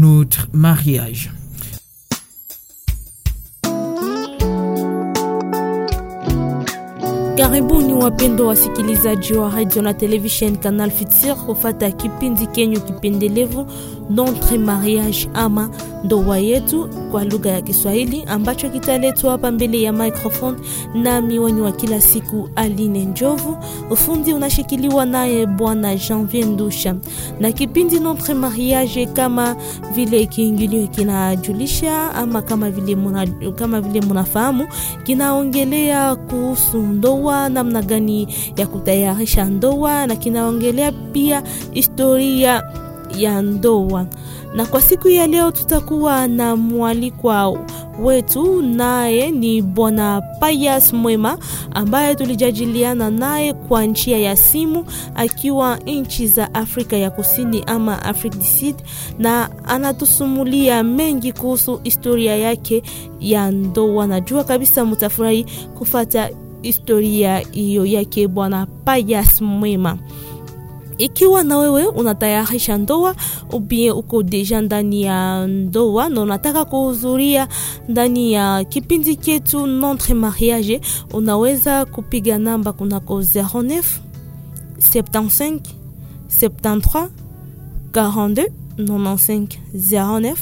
notre mariage. Karibuni wapendo wasikilizaji wa radio na television Canal Futur kufata kipindi kenyu kipendelevu Notre Mariage ama ndoa yetu kwa lugha ya Kiswahili ambacho kitaletwa hapa mbele ya microphone na wenyu wa kila siku Aline Njovu. Ufundi unashikiliwa naye bwana Janvier Ndusha, na kipindi Notre Mariage kama vile kiingilio kinajulisha ama kama vile muna, kama vile munafahamu kinaongelea kuhusu ndoa, namna gani ya kutayarisha ndoa, na kinaongelea pia historia ya ndoa. Na kwa siku ya leo tutakuwa na mwalikwa wetu, naye ni bwana Pius Mwema ambaye tulijadiliana naye kwa njia ya simu akiwa nchi za Afrika ya Kusini ama du Sud, na anatusumulia mengi kuhusu historia yake ya ndoa. Najua kabisa mutafurahi kufata historia hiyo yake bwana Pius Mwema. Ikiwa na wewe unatayarisha ndoa ubie uko deja ndani ya ndoa na unataka kuhudhuria ndani ya kipindi chetu Notre Mariage, unaweza kupiga namba kunako 09 75 73 42 95 09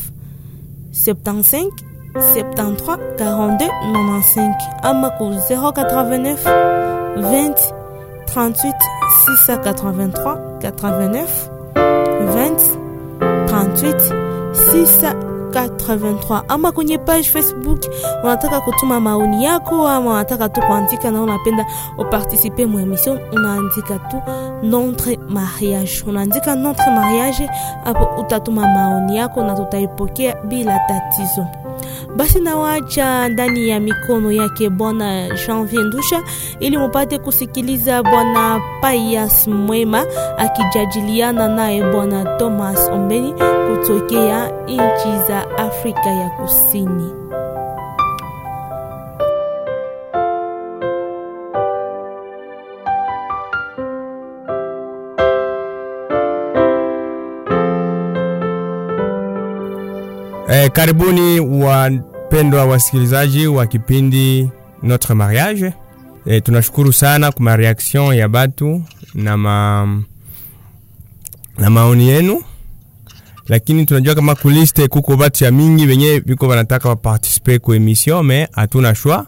75 73 42 95 ama ku 089 20 38 683 89 20 38 683 ama kwenye page Facebook unataka kutuma maoni yako ama unataka tu kuandika na unapenda uparticipe mu emission, unaandika tu notre mariage, unaandika notre mariage hapo, utatuma maoni yako na tutaipokea bila tatizo. Basi nawacha ndani ya mikono yake bwana Janvier Ndusha ili mupate kusikiliza bwana Payas Mwema akijadiliana naye bwana Thomas Ombeni kutokea nchi za Afrika ya Kusini. Karibuni wapendwa wasikilizaji wa kipindi Notre Mariage. E, tunashukuru sana kwa mareaction ya batu na, ma, na maoni yenu, lakini tunajua kama kuliste kuko batu ya mingi venye viko wanataka wapartisipe ku emission me hatuna shwa,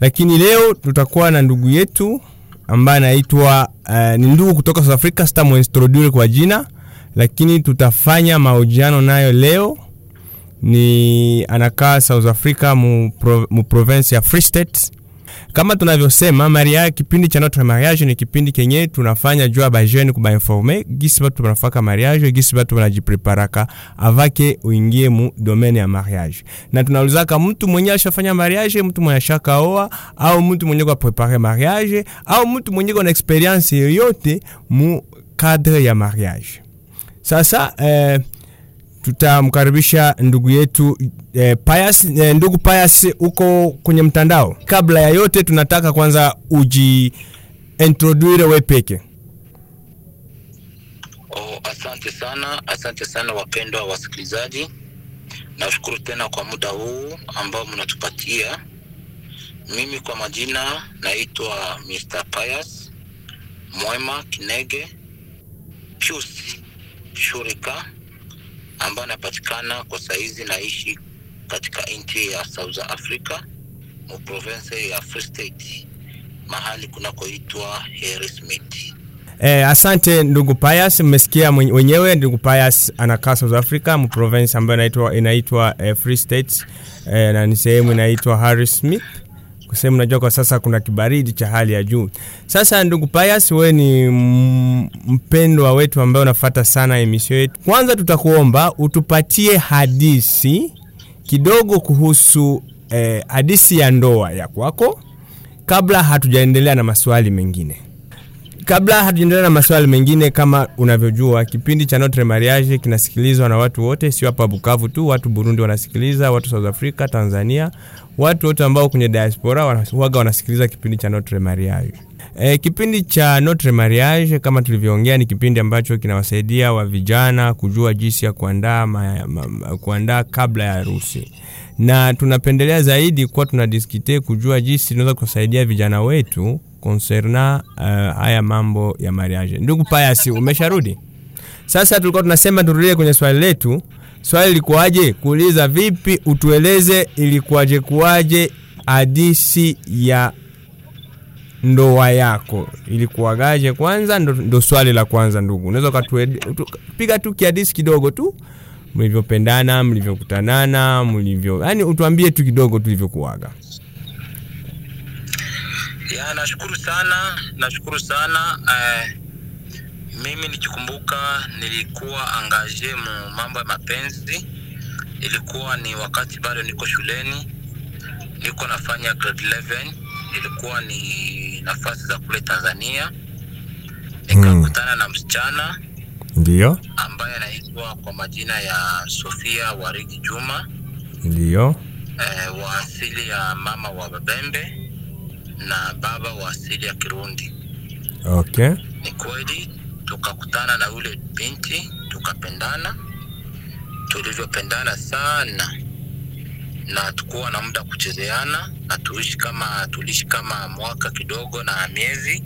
lakini leo tutakuwa na ndugu yetu ambaye anaitwa uh, ni ndugu kutoka South Africa, sitamuintroduce kwa jina, lakini tutafanya mahojiano nayo leo ni anakaa South Africa mu, pro, mu province ya Free State. Kama tunavyosema maria, kipindi cha notre mariage ni kipindi kenye tunafanya jua ba jeune kuba informe gisi batu banafaka mariage, gisi batu banajipreparaka avake uingie mu domaine ya mariage, na tunaulizaka mtu mwenye ashafanya mariage, mtu mwenye ashakaoa au mtu mwenye kwa prepare mariage au mtu mwenye kwa experience yoyote mu cadre ya mariage. Sasa eh, tutamkaribisha ndugu yetu eh, Pius, eh, ndugu Pius uko kwenye mtandao. Kabla ya yote, tunataka kwanza uji introduire wewe peke. Oh, asante sana, asante sana wapendwa wasikilizaji. Nashukuru tena kwa muda huu ambao mnatupatia. Mimi kwa majina naitwa Mr. Pius Mwema Kinege Pius Shurika ambayo anapatikana kwa saizi naishi katika nchi ya South Africa mu province ya Free State mahali kunakoitwa Harrismith. Eh, asante ndugu Pius, mmesikia wenyewe ndugu Pius anakaa South Africa mu province ambayo inaitwa inaitwa eh, Free State eh, na ni sehemu inaitwa Harrismith kusema unajua kwa sasa kuna kibaridi cha hali ya juu. Sasa ndugu Pius, wewe ni mpendwa wetu ambaye unafuata sana emisio yetu. Kwanza tutakuomba utupatie hadisi kidogo kuhusu eh, hadisi ya ndoa ya kwako kabla hatujaendelea na maswali mengine. Kabla hatujaendelea na maswali mengine, kama unavyojua kipindi cha Notre Mariage kinasikilizwa na watu wote, sio hapa Bukavu tu. Watu Burundi wanasikiliza, watu South Africa, Tanzania, watu wote ambao kwenye diaspora waga wanasikiliza kipindi cha Notre Mariage. E, kipindi cha Notre Mariage kama tulivyoongea ni kipindi ambacho kinawasaidia wa vijana kujua jinsi ya kuandaa ma, ma, kuandaa kabla ya harusi, na tunapendelea zaidi kuwa tunadiskite kujua jinsi tunaweza kusaidia vijana wetu konserna uh, haya mambo ya mariage. Ndugu Payasi, umesharudi? Sasa tulikuwa tunasema turudie kwenye swali letu. Swali likuwaje? Kuuliza vipi, utueleze ilikuwaje kuwaje hadisi ya ndoa yako ilikuwagaje kwanza? Ndo, ndo swali la kwanza ndugu, unaweza ukatupiga tu kiadisi kidogo tu mlivyopendana, mlivyokutanana, mlivyo yani, utuambie tu kidogo tulivyokuwaga. Ya, nashukuru sana, nashukuru sana eh, mimi nikikumbuka nilikuwa angaje mu mambo ya mapenzi, ilikuwa ni wakati bado niko shuleni, niko nafanya grade 11 ilikuwa ni nafasi za kule Tanzania, nikakutana na msichana Ndio, ambaye anaitwa kwa majina ya Sofia Warigi Juma. Ndio, eh, wa asili ya mama wa Babembe na baba wa asili ya Kirundi. okay, Ni kweli tukakutana na yule binti tukapendana, tulivyopendana sana. Na tukuwa na muda kuchezeana na tuishi kama tuliishi kama mwaka kidogo na miezi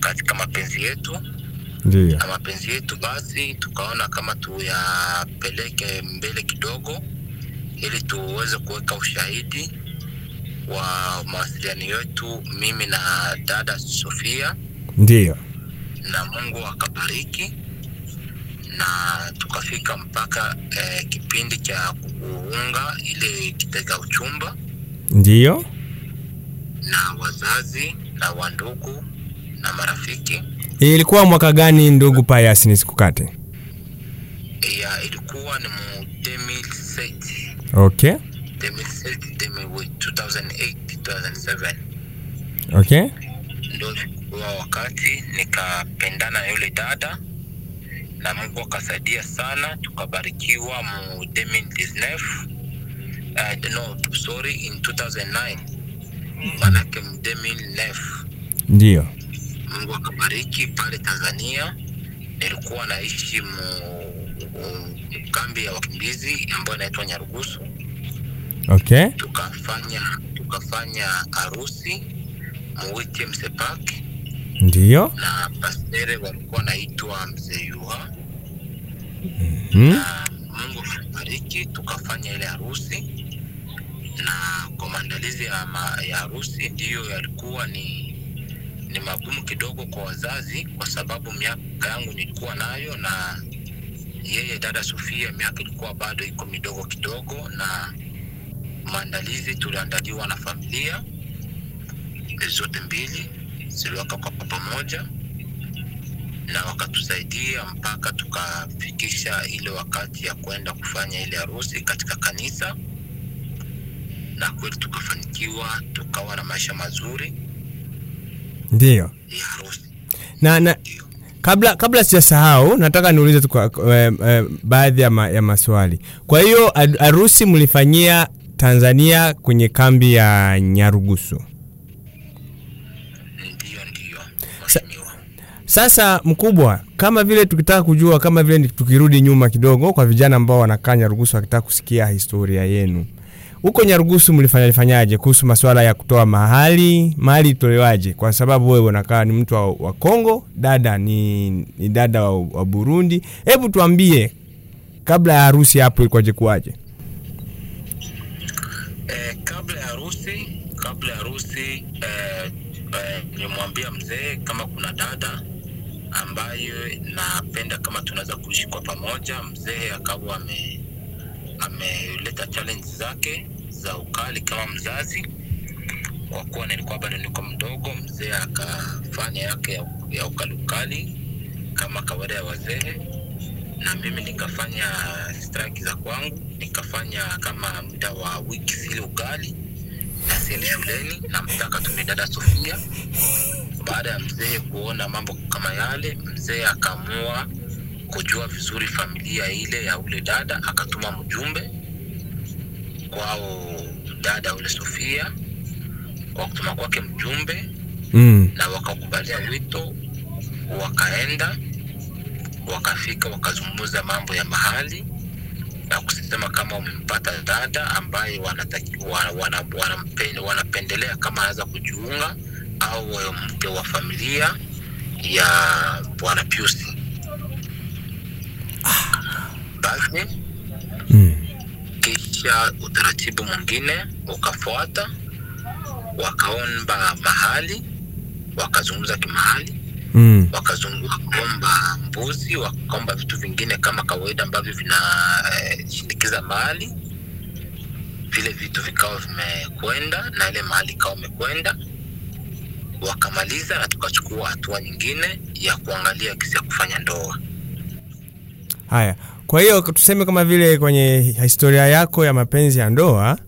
katika mapenzi yetu. Ndiyo. na mapenzi yetu basi tukaona kama tuyapeleke mbele kidogo ili tuweze kuweka ushahidi wa mawasiliano yetu mimi na dada Sofia. Ndio, na Mungu akabariki na tukafika mpaka eh, kipindi cha kuunga ile kitega uchumba. Ndio, na wazazi na wandugu na marafiki. Ilikuwa mwaka gani ndugu Payasi, nisikukate? ya ilikuwa ni mu 2007 Okay, 2007 2008 2007 okay, ndo ilikuwa wakati nikapendana na yule dada na Mungu akasaidia sana, tukabarikiwa mu 2019 uh, no sorry in 2009 manake mu 2009 ndio, Mungu akabariki pale Tanzania. Nilikuwa naishi mu, mu kambi ya wakimbizi ambayo inaitwa Nyarugusu. okay, Tukafanya tukafanya harusi mu ndio, na pastere walikuwa naitwa Mzee Yuha. Hmm, na Mungu akabariki, tukafanya ile harusi, na kwa maandalizi ya, ma, ya harusi ndiyo yalikuwa ni ni magumu kidogo kwa wazazi, kwa sababu miaka yangu nilikuwa nayo na yeye dada Sofia miaka ilikuwa bado iko midogo kidogo, na maandalizi tuliandaliwa na familia zote mbili ziliwaka kwa pamoja na wakatusaidia mpaka tukafikisha ile wakati ya kwenda kufanya ile harusi katika kanisa, na kweli tukafanikiwa, tukawa na maisha mazuri ndio. ya harusi. Na, na kabla kabla sijasahau nataka niulize tu eh, eh, baadhi ya, ma, ya maswali. Kwa hiyo harusi mlifanyia Tanzania kwenye kambi ya Nyarugusu. Mheshimiwa. Sasa mkubwa, kama vile tukitaka kujua, kama vile tukirudi nyuma kidogo, kwa vijana ambao wanakaa Nyarugusu wakitaka kusikia historia yenu huko Nyarugusu, mlifanyafanyaje kuhusu masuala ya kutoa mahali? Mahali itolewaje? Kwa sababu wewe unakaa ni mtu wa, wa Kongo, dada ni, ni dada wa, wa Burundi. Hebu tuambie kabla ya harusi hapo ilikuwaje kuwaje? Eh, kabla ya harusi kabla ya harusi eh, eh, mzee kama kuna dada ambayo napenda kama tunaweza kuishi kwa pamoja. Mzee akawa ame ameleta challenge zake za ukali kama mzazi, kwa kuwa nilikuwa bado niko mdogo. Mzee akafanya yake ya, ya ukali ukali kama kawaida ya wazee, na mimi nikafanya strike za kwangu, nikafanya kama muda wa wiki zile ugali na shuleni shuleni, namtaka tume dada Sofia. Baada ya mzee kuona mambo kama yale, mzee akaamua kujua vizuri familia ile ya ule dada, akatuma mjumbe kwao dada ule Sofia. Kwa kutuma kwake mjumbe, Mm. na wakakubalia wito, wakaenda wakafika, wakazungumza mambo ya mahali na kusema kama umempata dada ambaye wanataki, wana, wana, wanapendelea kama anaweza kujiunga au mke wa familia ya bwana Pius. Basi Mm. kisha utaratibu mwingine ukafuata, wakaomba mahali, wakazungumza kimahali, Mm. wakazungumba mbuzi, wakaomba vitu vingine kama kawaida ambavyo vinashindikiza mahali. Vile vitu vikawa vimekwenda na ile mahali ikawa imekwenda, wakamaliza na tukachukua hatua nyingine ya kuangalia kisi ya kufanya ndoa. Haya, kwa hiyo tuseme kama vile kwenye historia yako ya mapenzi ya ndoa,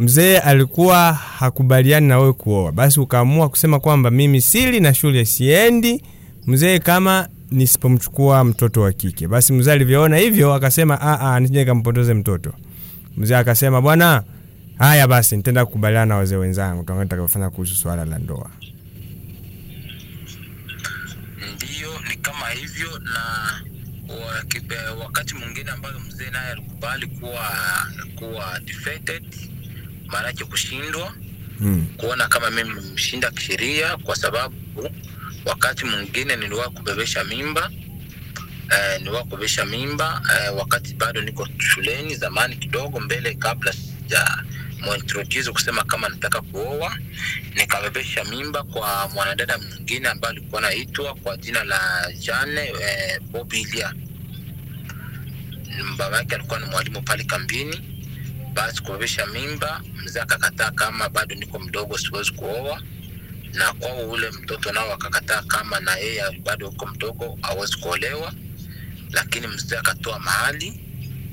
mzee alikuwa hakubaliani na wewe kuoa, basi ukaamua kusema kwamba mimi sili na shule siendi, mzee kama nisipomchukua mtoto wa kike. Basi mzee alivyoona hivyo akasema, a a, nisije nikampoteze mtoto. Mzee akasema, bwana, haya basi nitaenda kukubaliana na wazee wenzangu, tuangalie tutakavyofanya kuhusu swala la ndoa. Ndio, ni kama hivyo na wakati mwingine ambayo mzee naye alikubali kuwa kuwa defeated, maanake kushindwa, Mm. kuona kama mimi mshinda kisheria, kwa sababu wakati mwingine niliwahi kubebesha mimba eh, niliwahi kubebesha mimba eh, wakati bado niko shuleni zamani kidogo mbele, kabla sija muintroduce kusema kama nataka kuoa, nikabebesha mimba kwa mwanadada mwingine ambaye alikuwa anaitwa kwa jina la Jane eh, Bobilia. Baba yake alikuwa ni mwalimu pale kambini. Basi kubebesha mimba, mzee akakataa kama bado niko mdogo, siwezi kuoa, na kwao ule mtoto nao akakataa kama na yeye bado yuko mdogo, hawezi kuolewa. Lakini mzee akatoa mahali,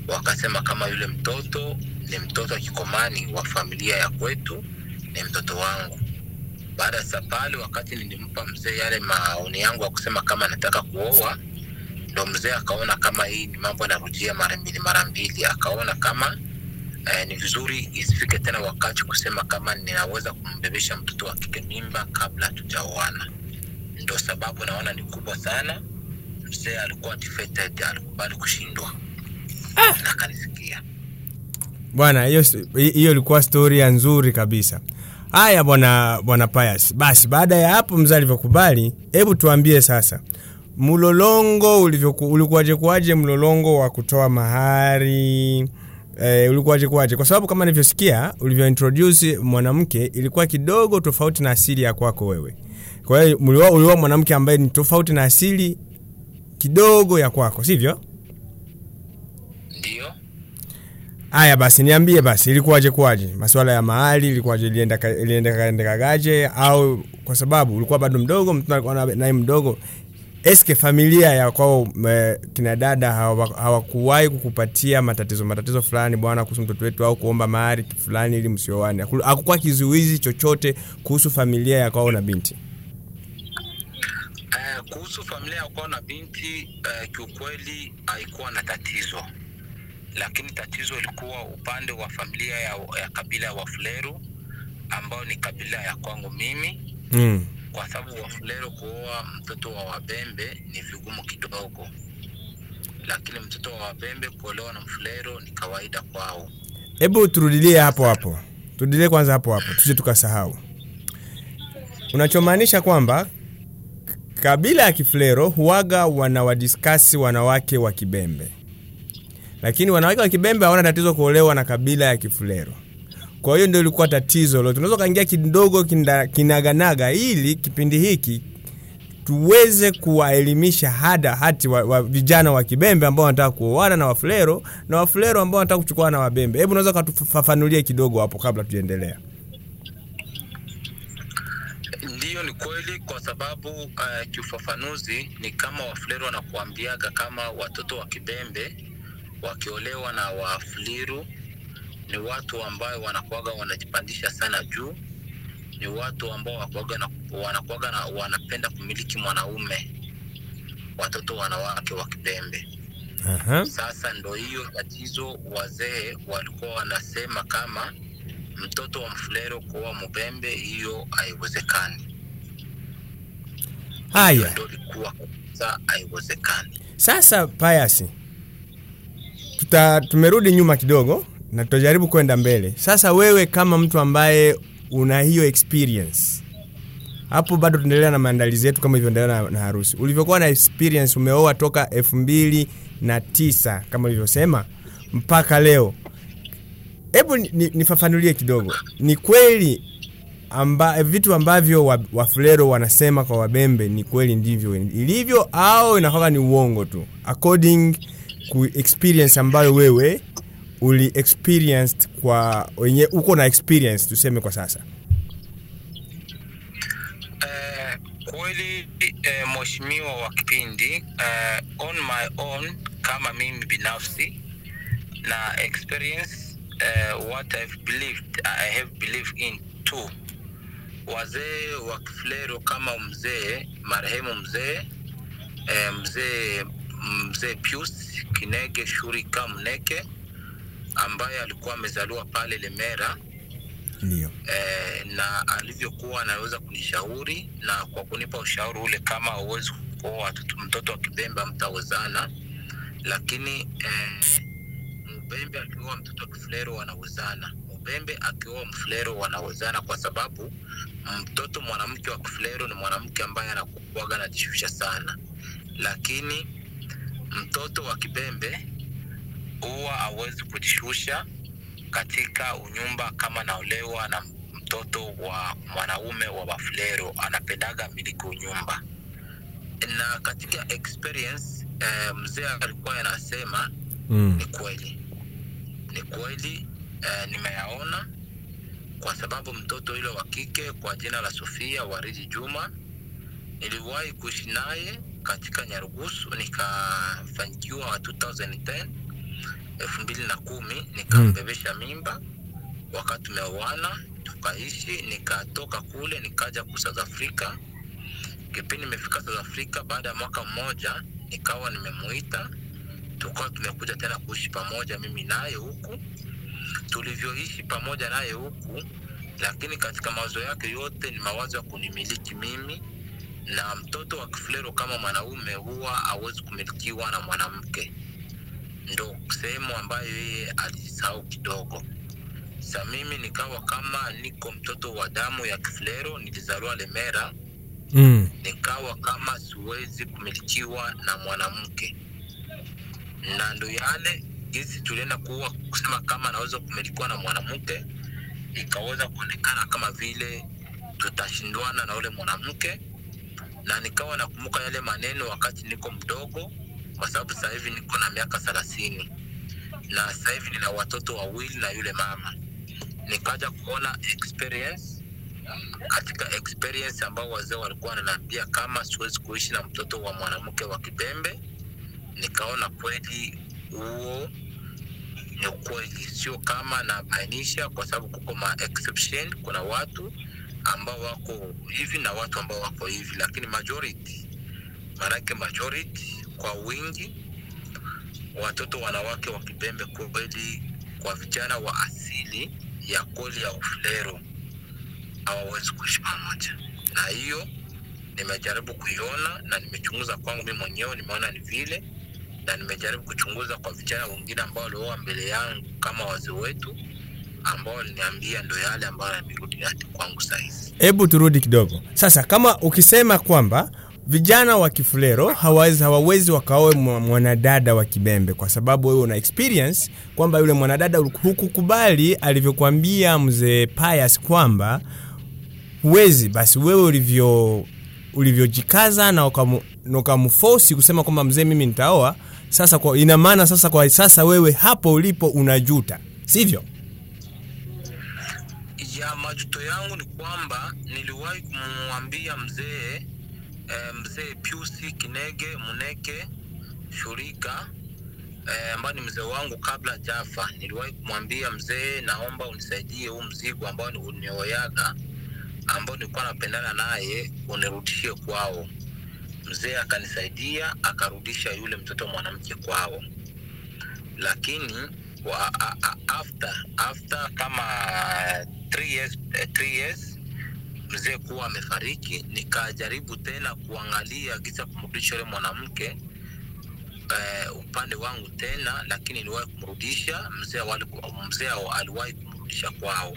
wakasema kama yule mtoto ni mtoto wa kikomani wa familia ya kwetu, ni mtoto wangu. Baada ya sa pale, wakati nilimpa mzee yale maoni yangu ya kusema kama nataka kuoa, ndo mzee akaona kama hii ni mambo yanarudia mara mbili mara mbili, akaona kama eh, ni vizuri isifike tena wakati kusema kama ninaweza kumbebesha mtoto wa kike mimba kabla hatujaoana. Ndo sababu naona ni kubwa sana. Mzee alikuwa defeated, alikubali kushindwa na kanisikia Bwana, hiyo hiyo ilikuwa storia nzuri kabisa. Haya bwana bwana Pius. Basi baada ya hapo mzee alivyokubali, hebu tuambie sasa mlolongo ulivyoku ulikuwaje kuwaje mlolongo wa kutoa mahari eh, ulikuwaje kuwaje? Kwa sababu kama nilivyosikia ulivyointroduce mwanamke ilikuwa kidogo tofauti na asili ya kwako wewe. Kwa hiyo mlioa ulioa mwanamke ambaye ni tofauti na asili kidogo ya kwako, sivyo? Ndio. Haya basi niambie basi ilikuwaje kuwaje? Masuala ya mahali ilikuwaje ilienda ilienda kaendekagaje au kwa sababu ulikuwa bado mdogo mtu alikuwa naye mdogo eske familia ya kwao kina dada hawa- hawakuwahi kukupatia matatizo matatizo fulani bwana kuhusu mtoto wetu au kuomba mahari fulani ili msioane? Akukuwa hakukuwa kizuizi chochote kuhusu familia ya kwao na binti? Eh, kuhusu familia ya kwao na binti eh, kiukweli haikuwa na tatizo, lakini tatizo ilikuwa upande wa familia ya, ya kabila ya Wafuleru ambao ni kabila ya kwangu mimi, mm. Kwa sababu Wafulero kuoa mtoto wa Wabembe ni vigumu kidogo, lakini mtoto wa Wabembe kuolewa na Mfulero ni kawaida kwao. hebu turudilie hapo hapo. Turudilie kwanza hapo hapo. Tusije tukasahau. Unachomaanisha kwamba kabila ya Kifulero huwaga wanawadiskasi wanawake wa kibembe. Lakini wanawake wa kibembe hawana tatizo kuolewa na kabila ya kiflero kwa hiyo ndio ilikuwa tatizo lote. Unaweza kaingia kidogo kinaganaga ili kipindi hiki tuweze kuwaelimisha hada hati wa, wa vijana wa kibembe ambao wanataka kuoana na wafulero na wafulero ambao wanataka kuchukua na wabembe hebu unaweza ukatufafanulia kidogo hapo kabla tujaendelea Ndiyo, ni kweli, kwa sababu uh, kiufafanuzi ni kama wafuleru wanakuambiaga kama watoto wa Kibembe wakiolewa na Wafuliru ni watu ambayo wanakuaga wanajipandisha sana juu, ni watu ambao na, wanakuaga na wanapenda kumiliki mwanaume, watoto wanawake wa Kibembe. Aha. Sasa ndo hiyo tatizo, wazee walikuwa wanasema kama mtoto wa Mfulero kuwa Mubembe, hiyo haiwezekani. Haya. ndo ilikuwa kabisa haiwezekani. Sasa Payasi, tuta tumerudi nyuma kidogo na tutajaribu kwenda mbele. Sasa wewe kama mtu ambaye una hiyo experience hapo, bado tunaendelea na maandalizi yetu kama ilivyoendelea na, na harusi. Ulivyokuwa na experience, umeoa toka elfu mbili na tisa kama ulivyosema mpaka leo, hebu ni- ni- kidogo, ni kweli amba, vitu ambavyo wa- wanasema kwa wabembe ni kweli ndivyo ilivyo au inakuwa ni uongo tu according ku experience ambayo wewe uli experienced kwa wenye uko na experience tuseme kwa sasa? Eh, kweli eh, mheshimiwa wa kipindi eh, on my own kama mimi binafsi na experience eh, what I've believed I have believed in too. Wazee wa kiflero kama mzee marehemu mzee eh, mzee mzee Pius Kinege Shurika Mneke ambaye alikuwa amezaliwa pale Lemera. Ndio. Eh, na alivyokuwa anaweza kunishauri na kwa kunipa ushauri ule kama uwezi kuoa mtoto wa kibembe mtawezana lakini eh, mbembe akioa mtoto wa kifulero wanawezana. Mbembe akioa mfulero wanawezana kwa sababu mtoto mwanamke wa kifulero ni mwanamke ambaye anakuaga anajishusha sana. Lakini mtoto wa kibembe huwa hawezi kujishusha katika unyumba kama naolewa na mtoto wa mwanaume wa wafulero anapendaga miliki unyumba. Na katika experience eh, mzee alikuwa anasema mm. ni kweli. Ni kweli eh, nimeyaona. Kwa sababu mtoto yule wa kike kwa jina la sofia waridi juma niliwahi kuishi naye katika nyarugusu nikafanyikiwa 2010 elfu mbili na kumi nikambebesha mimba. Wakati tumeoana tukaishi nikatoka kule nikaja ku south africa. Kipindi nimefika south africa baada ya mwaka mmoja nikawa nimemuita. Tukawa tumekuja tena kuishi pamoja mimi naye huku. Tulivyoishi pamoja naye huku lakini katika mawazo yake yote ni mawazo ya kunimiliki mimi. Na mtoto wa kifulero kama mwanaume huwa awezi kumilikiwa na mwanamke ndo sehemu ambayo yeye alisahau kidogo. Sa mimi nikawa kama niko mtoto wa damu ya kifulero nilizaliwa lemera. Mm. nikawa kama siwezi kumilikiwa na mwanamke. Na ndo yale jinsi tulienda kuwa kusema kama naweza kumilikiwa na mwanamke ikaweza kuonekana kama vile tutashindwana na ule mwanamke. Na nikawa nakumbuka yale maneno wakati niko mdogo kwa sababu sasa hivi niko na miaka thelathini. Na sasa hivi nina watoto wawili na yule mama. Nikaja kuona experience katika experience ambao wazee walikuwa wananiambia kama siwezi kuishi na mtoto wa mwanamke wa kibembe nikaona kweli huo ni ukweli. Sio kama nabainisha kwa sababu kuko ma exception. Kuna watu ambao wako hivi na watu ambao wako hivi lakini majority maanake majority kwa wingi watoto wanawake wa kibembe kweli kwa vijana wa asili ya Koli ya Ufulero hawawezi kuishi pamoja. Na hiyo nimejaribu kuiona na nimechunguza kwangu mi mwenyewe nimeona ni vile na nimejaribu kuchunguza kwa vijana wengine ambao walioa mbele yangu kama wazee wetu ambao waliniambia ndo yale ambayo yamerudi hadi kwangu sahizi hebu turudi kidogo. Sasa kama ukisema kwamba vijana wa kifulero hawawezi, hawawezi wakaoe mwanadada wa kibembe kwa sababu wewe una experience kwamba yule mwanadada hukukubali alivyokuambia mzee Pius kwamba huwezi. Basi wewe ulivyo ulivyojikaza na ukamfosi kusema kwamba mzee mimi nitaoa. Sasa kwa ina maana sasa kwa sasa wewe hapo ulipo unajuta sivyo? Ya majuto yangu ni kwamba niliwahi kumwambia mzee eh, mzee Piusi Kinege Muneke Shurika. Eh, ambaye ni mzee wangu kabla jafa niliwahi kumwambia mzee naomba unisaidie huu mzigo ambao ni unioyaga ambao nilikuwa napendana naye unirudishie kwao. Mzee akanisaidia akarudisha yule mtoto mwanamke kwao. Lakini wa, a, a, after after kama 3 years, 3 years mzee kuwa amefariki, nikajaribu tena kuangalia gisa kumrudisha yule mwanamke eh, upande wangu tena, lakini niliwahi kumrudisha mzee. Mzee aliwahi kumrudisha kwao,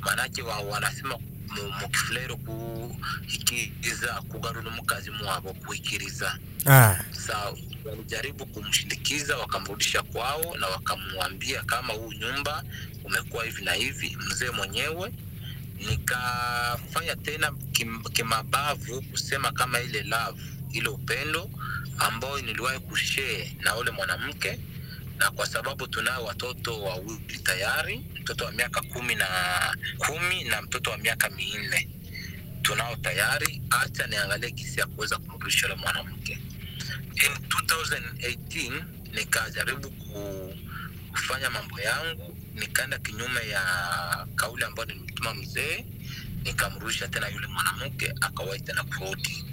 maanake wa, wanasema mu- mukifulero kuhikiriza kugarura omukazi mwabo kuhikiriza ah. sa walijaribu kumshindikiza wakamrudisha kwao na wakamwambia kama huu nyumba umekuwa hivi na hivi mzee mwenyewe nikafanya tena kim, kimabavu kusema kama ile love ile upendo ambayo niliwahi kushee na ule mwanamke. Na kwa sababu tunao watoto wawili tayari mtoto wa miaka kumi na kumi na mtoto wa miaka minne. Tunao tayari hacha niangalie kisi ya kuweza kumrudisha ule mwanamke. In 2018 nikajaribu ku, kufanya mambo yangu nikaenda kinyume ya kauli ambayo nilimtuma mzee nikamrudisha tena yule mwanamke akawahi tena kurudi.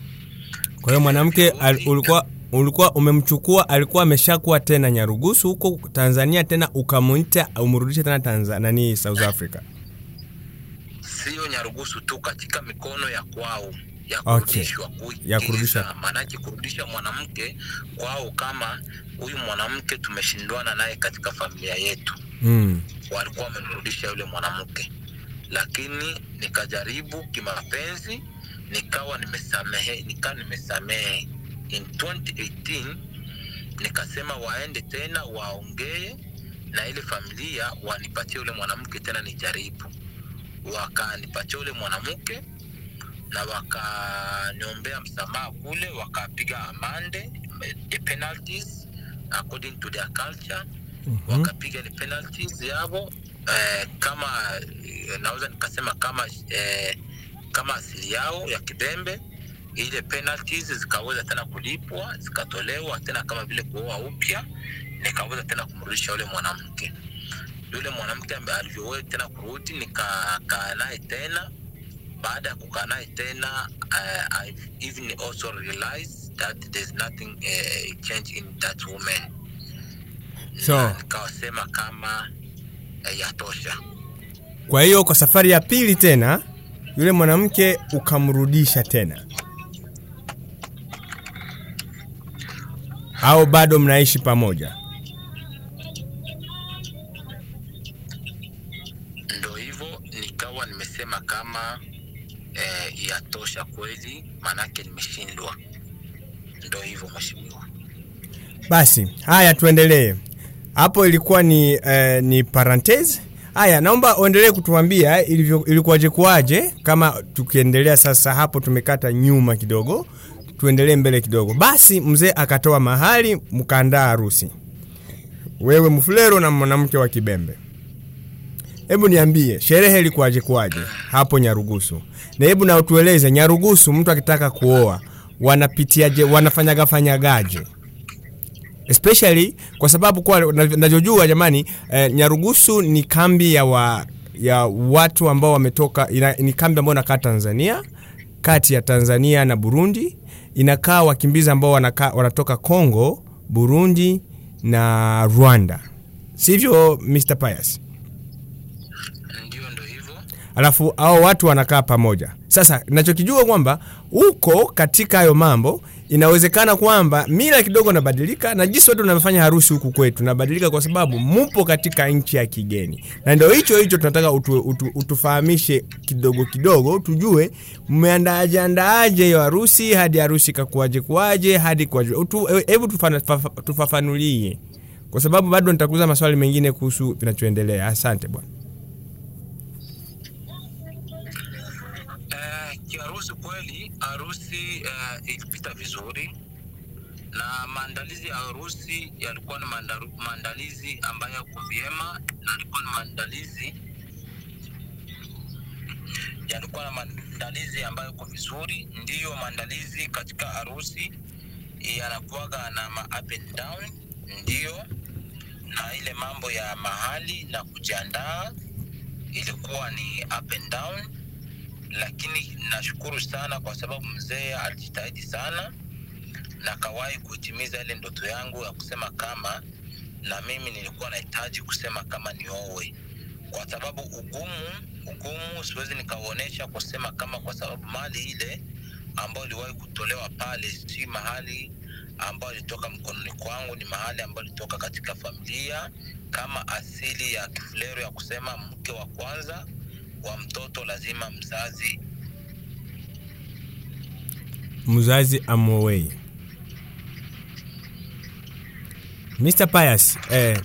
Kwa hiyo mwanamke ulikuwa ulikuwa umemchukua alikuwa ameshakuwa tena nyarugusu huko tanzania tena ukamwita umrudishe tena tanzania nani south africa? Sio nyarugusu tu katika mikono ya kwao ya Okay. Ya kurudisha. maanake kurudisha mwanamke kwao kama huyu mwanamke tumeshindwana naye katika familia yetu mm. walikuwa wamemrudisha yule mwanamke lakini nikajaribu kimapenzi nikawa nimesamehe nikawa nimesamehe in 2018 nikasema waende tena waongee na ile familia wanipatie yule mwanamke tena nijaribu wakanipatia yule mwanamke na wakaniombea msamaha kule wakapiga amande the penalties according to their culture. Mm-hmm. wakapiga the penalties yavo eh, kama eh, naweza nikasema kama eh, kama asili yao ya kibembe. Ile penalties zikaweza tena kulipwa zikatolewa tena kama vile kuoa upya nikaweza tena kumrudisha yule mwanamke. Yule mwanamke ambaye alivyoweza tena kurudi nikakaa naye tena baada ya kukaa naye tena uh, even also realized that there's nothing uh, change in that woman. So- nikawasema kama uh, yatosha. kwa hiyo kwa safari ya pili tena yule mwanamke ukamrudisha tena. Au bado mnaishi pamoja yatosha kweli maanake nimeshindwa. Ndo hivyo mheshimiwa. Basi haya tuendelee. Hapo ilikuwa ni eh, ni parenthese haya naomba uendelee kutuambia ilikuwaje kuwaje. Kama tukiendelea sasa hapo tumekata nyuma kidogo. Tuendelee mbele kidogo. Basi mzee akatoa mahali mkaandaa harusi. Wewe mfulero na mwanamke wa kibembe hebu niambie sherehe ilikuwaje kuwaje hapo nyarugusu? Na hebu na nyarugusu mtu akitaka kuoa wanapitiaje wanafanyaga fanyagaje? Especially kwa sababu kwa na- jamani eh, nyarugusu ni kambi ya wa, ya watu ambao wametoka ni kambi ambayo inakaa tanzania kati ya tanzania na burundi. Inakaa wakimbizi ambao wanatoka congo burundi na rwanda. Sivyo mr pius alafu hao watu wanakaa pamoja. Sasa nachokijua kwamba huko katika hayo mambo inawezekana kwamba mila kidogo nabadilika na jinsi watu wanavyofanya harusi huku kwetu nabadilika kwa sababu mupo katika nchi ya kigeni. Na ndio hicho hicho tunataka utu, utu, utufahamishe kidogo kidogo tujue mmeandaaje andaaje hiyo harusi hadi harusi kakuaje kuaje hadi hebu tufafanulie. Kwa sababu bado nitakuuza maswali mengine kuhusu vinachoendelea asante bwana maandalizi ya harusi yalikuwa ni maandalizi ambayo yako vyema na yalikuwa ni maandalizi yalikuwa na maandalizi ambayo yako vizuri. Ndiyo maandalizi katika harusi yanakuwaga na ma up and down. Ndiyo na ile mambo ya mahali na kujiandaa ilikuwa ni up and down. Lakini nashukuru sana kwa sababu mzee alijitahidi sana na kawahi kutimiza ile ndoto yangu ya kusema kama na mimi nilikuwa nahitaji kusema kama niowe kwa sababu ugumu ugumu siwezi nikauonyesha kusema kama kwa sababu mali ile ambayo iliwahi kutolewa pale si mahali ambayo ilitoka mkononi kwangu ni mahali ambayo ilitoka katika familia kama asili ya kifulero ya kusema mke wa kwanza wa mtoto lazima mzazi mzazi amowei Mr. Pius, eh,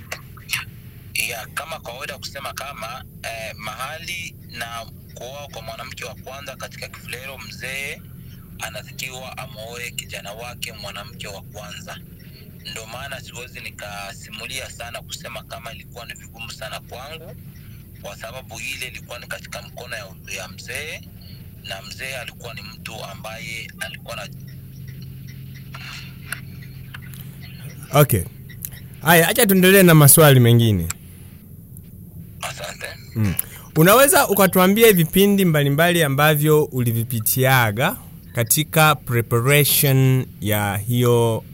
ya kama kawaida kusema kama eh, mahali na kuoa kwa mwanamke wa kwanza katika kifulero mzee anatakiwa amwoe kijana wake mwanamke wa kwanza ndio maana siwezi nikasimulia sana kusema kama ilikuwa ni vigumu sana kwangu kwa sababu ile ilikuwa ni katika mkono ya, ya mzee na mzee alikuwa ni mtu ambaye alikuwa na okay. Haya, acha tuendelee na maswali mengine. asante Mm. Unaweza ukatuambia vipindi mbalimbali ambavyo ulivipitiaga katika preparation ya hiyo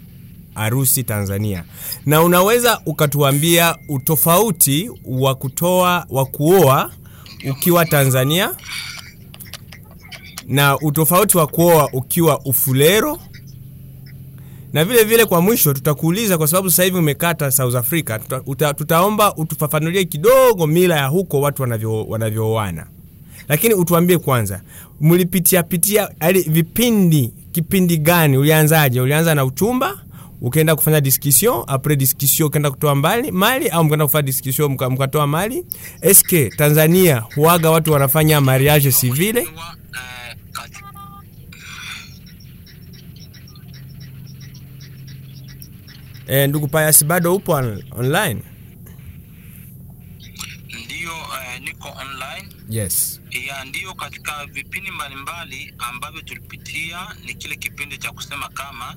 harusi Tanzania, na unaweza ukatuambia utofauti wa kutoa wa kuoa ukiwa Tanzania na utofauti wa kuoa ukiwa Ufulero na vile vile kwa mwisho tutakuuliza kwa sababu sasa hivi umekata South Africa tuta, uta, tutaomba utufafanulie kidogo mila ya huko watu wanavyo lakini utuambie kwanza mlipitia pitia ali vipindi kipindi gani ulianzaje? Ulianza na uchumba ukaenda kufanya discussion apres discussion ukaenda kutoa mbali mali au mkaenda kufanya discussion mka- mkatoa mali? Eske Tanzania huaga watu wanafanya mariage civile? Kuwa, eh, kati- e, ndugu Pius bado upo on, online? Ndiyo uh, niko online. Yes. Ya ndiyo katika vipindi mbalimbali ambavyo tulipitia ni kile kipindi cha kusema kama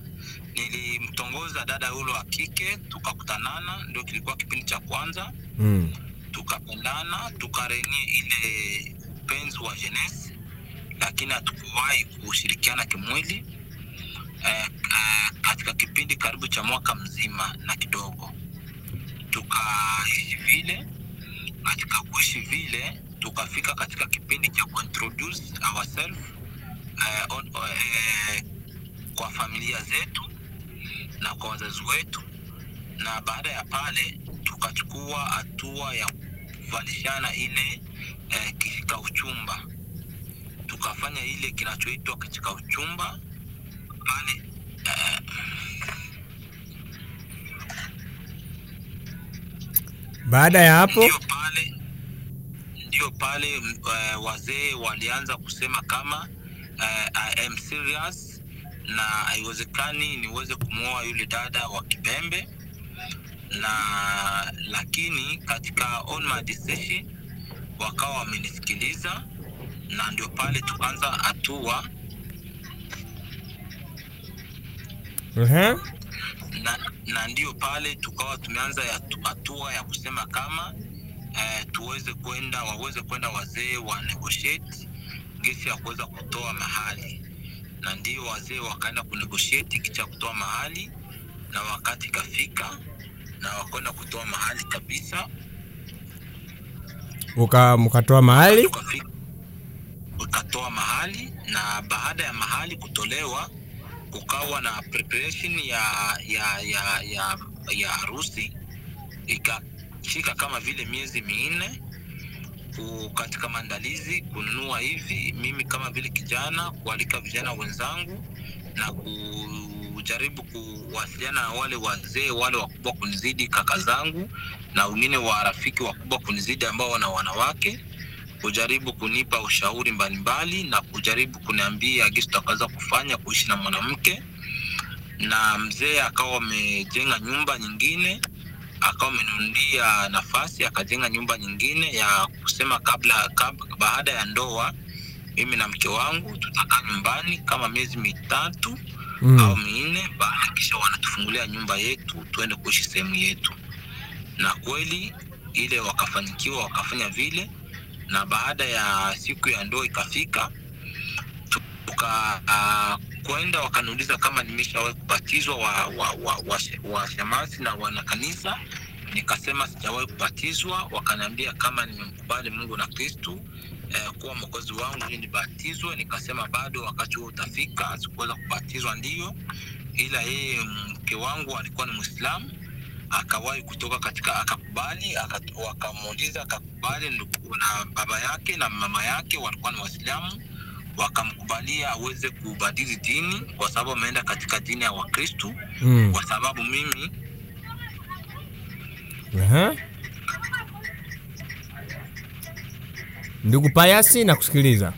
nilimtongoza dada yule wa kike tukakutanana ndio kilikuwa kipindi cha kwanza. Mm. tukapendana tukarenie ile upenzi wa jenesi, lakini hatukuwahi kushirikiana kimwili eh, eh, katika kipindi karibu cha mwaka mzima na kidogo. Tukaishi vile katika kuishi vile tukafika katika kipindi cha kuintroduce ourselves eh, on, eh, kwa familia zetu na kwa wazazi wetu. Na baada ya pale tukachukua hatua ya kuvalishana ile eh, kishika uchumba tukafanya ile kinachoitwa kishika uchumba pale. Eh, baada ya hapo? Ndio pale ndio pale eh, wazee walianza kusema kama uh, I am serious na haiwezekani niweze kumwoa yule dada wa kibembe. Na lakini katika on my decision wakawa wamenisikiliza na ndio pale tukaanza hatua uh-huh. na, na ndio pale tukawa tumeanza hatua ya kusema kama eh, tuweze kwenda waweze kwenda wazee wa negotiate gesi ya kuweza kutoa mahali. Na ndio wazee wakaenda kunegotiate kicha kutoa mahali na wakati ikafika na wakwenda kutoa mahali kabisa. Uka, mkatoa mahali? Ukatoa mahali na baada ya mahali kutolewa kukawa na preparation ya ya ya ya, ya harusi ikashika kama vile miezi minne katika maandalizi kununua hivi mimi kama vile kijana kualika vijana wenzangu na kujaribu kuwasiliana na wale wazee wale wakubwa kunizidi kaka zangu na wengine wa rafiki wakubwa kunizidi ambao wana wanawake kujaribu kunipa ushauri mbalimbali na kujaribu kuniambia gisi tutakaweza kufanya kuishi na mwanamke na mzee akawa amejenga nyumba nyingine akawa amenundia nafasi akajenga nyumba nyingine ya kusema kabla, kabla baada ya ndoa mimi na mke wangu tutakaa nyumbani kama miezi mitatu mm. au minne baada kisha wanatufungulia nyumba yetu tuende kuishi sehemu yetu na kweli ile wakafanikiwa wakafanya vile na baada ya siku ya ndoa ikafika tukakwenda uh, kwenda wakaniuliza kama nimeshawahi kubatizwa wa, wa, wa, wa, wa shamasi na wanakanisa nikasema sijawahi kubatizwa. Wakaniambia kama nimemkubali mungu na kristu eh, kuwa mwokozi wangu ili nibatizwe. Nikasema bado wakati huo utafika sikuweza kubatizwa ndiyo ila yeye mke wangu alikuwa ni mwislamu akawahi kutoka katika akakubali aka- wakamuuliza akakubali na baba yake na mama yake walikuwa ni waislamu wakamkubalia aweze kubadili dini kwa sababu ameenda katika dini ya wakristu Mm. kwa sababu mimi Aha. Ndugu Payasi na kusikiliza.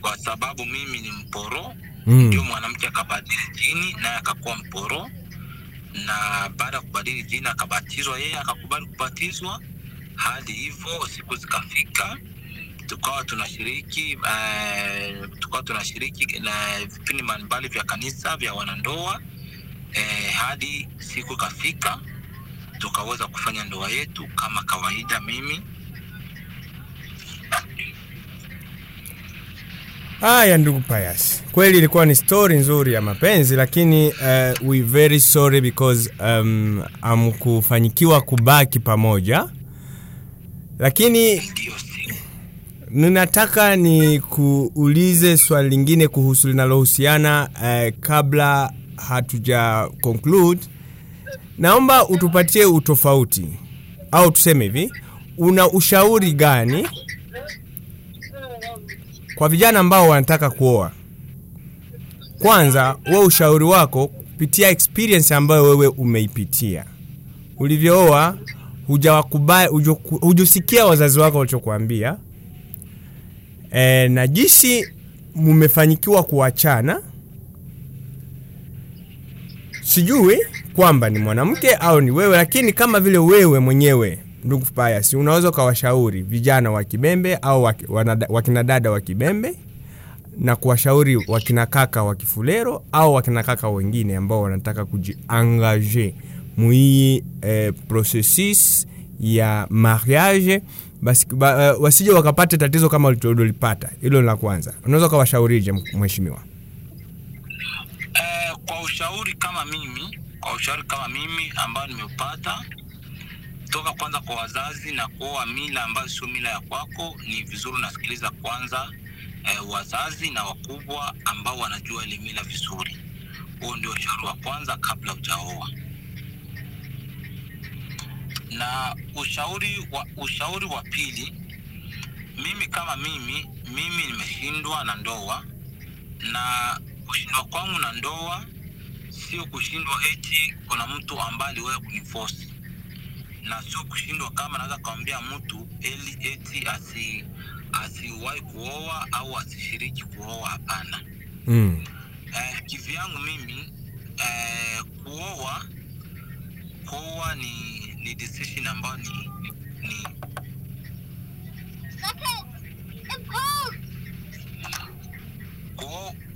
kwa sababu mimi ni mporo Mm. ndio mwanamke akabadili dini naye akakuwa mporo na baada ya kubadili jina akabatizwa yeye akakubali kubatizwa. Hadi hivyo siku zikafika tukawa tunashiriki eh, tukawa tunashiriki na vipindi mbalimbali vya kanisa vya wanandoa. Eh, hadi siku ikafika tukaweza kufanya ndoa yetu kama kawaida mimi Haya ndugu Payas, kweli ilikuwa ni story nzuri ya mapenzi, lakini uh, we very sorry because um, amkufanyikiwa kubaki pamoja, lakini ninataka ni kuulize swali lingine kuhusu linalohusiana uh, kabla hatuja conclude. Naomba utupatie utofauti au tuseme hivi, una ushauri gani kwa vijana ambao wanataka kuoa? Kwanza, we ushauri wako kupitia experience ambayo wewe umeipitia, ulivyooa, hujo- wazazi wako walichokuambia e, na jinsi mumefanyikiwa kuachana. Sijui kwamba ni mwanamke au ni wewe, lakini kama vile wewe mwenyewe ndugu Pius, unaweza ukawashauri vijana wa Kibembe au wakinadada wakina dada wa Kibembe na kuwashauri wakina kaka wa Kifulero au wakina kaka wengine ambao wanataka kujiangaje muhii eh, processus ya mariage basi ba, uh, wasije wakapata tatizo kama ulilolipata. Hilo la kwanza. Unaweza ukawashaurije mheshimiwa? Eh, kwa ushauri kama mimi kwa ushauri kama mimi ambayo nimeupata toka kwanza kwa wazazi na kuoa mila ambayo sio mila ya kwako ni vizuri unasikiliza kwanza eh, wazazi na wakubwa ambao wanajua ile mila vizuri. Huo ndio ushauri wa kwanza kabla hujaoa. Na ushauri wa ushauri wa pili mimi kama mimi mimi nimeshindwa na ndoa na kushindwa kwangu na ndoa sio kushindwa eti kuna mtu ambaye aliwahi kunifosi na sio kushindwa kama naweza kumwambia mtu eli eti asi asiwahi kuoa au asishiriki kuoa hapana Mm. eh, kivyangu mimi eh, kuoa kuoa ni ni decision ambayo ni, ni,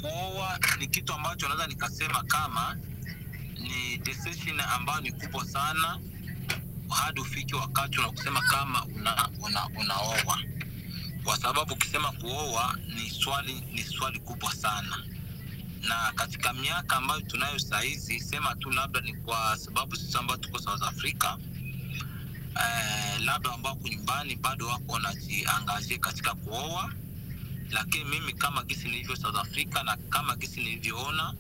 kuoa ni kitu ambacho naweza nikasema kama ni decision ambayo ni kubwa sana hadi ufike wakati una kusema kama una, una, kwa sababu ukisema kuoa ni swali ni swali kubwa sana. Na katika miaka ambayo tunayo sahizi sema tu labda ni kwa sababu sisi ambayo tuko south africa eh, labda ambako nyumbani bado wako wanajiangazie katika kuoa. Lakini mimi kama gisi nilivyo south africa na kama gisi nilivyoona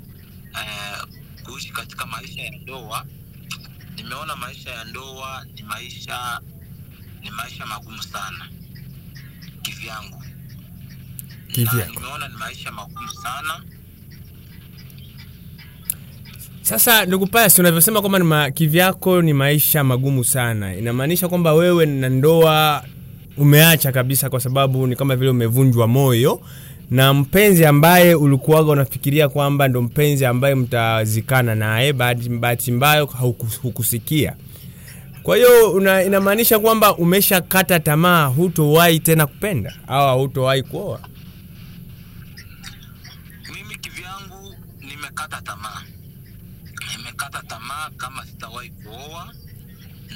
eh, kuishi katika maisha ya ndoa nimeona maisha ya ndoa ni maisha ni maisha magumu sana. Kivyangu. Kivyangu. Nimeona ni maisha magumu sana. Sasa ndugu Pasi, unavyosema kwamba ni ma- kivyako ni maisha magumu sana, inamaanisha kwamba wewe na ndoa umeacha kabisa, kwa sababu ni kama vile umevunjwa moyo na mpenzi ambaye ulikuwaga unafikiria kwamba ndo mpenzi ambaye mtazikana naye, bahati mbaya hukusikia. Kwa hiyo inamaanisha kwamba umeshakata tamaa, hutowahi tena kupenda au hutowahi kuoa. mimi kivyangu nimekata tamaa nimekata tamaa kama sitawahi kuoa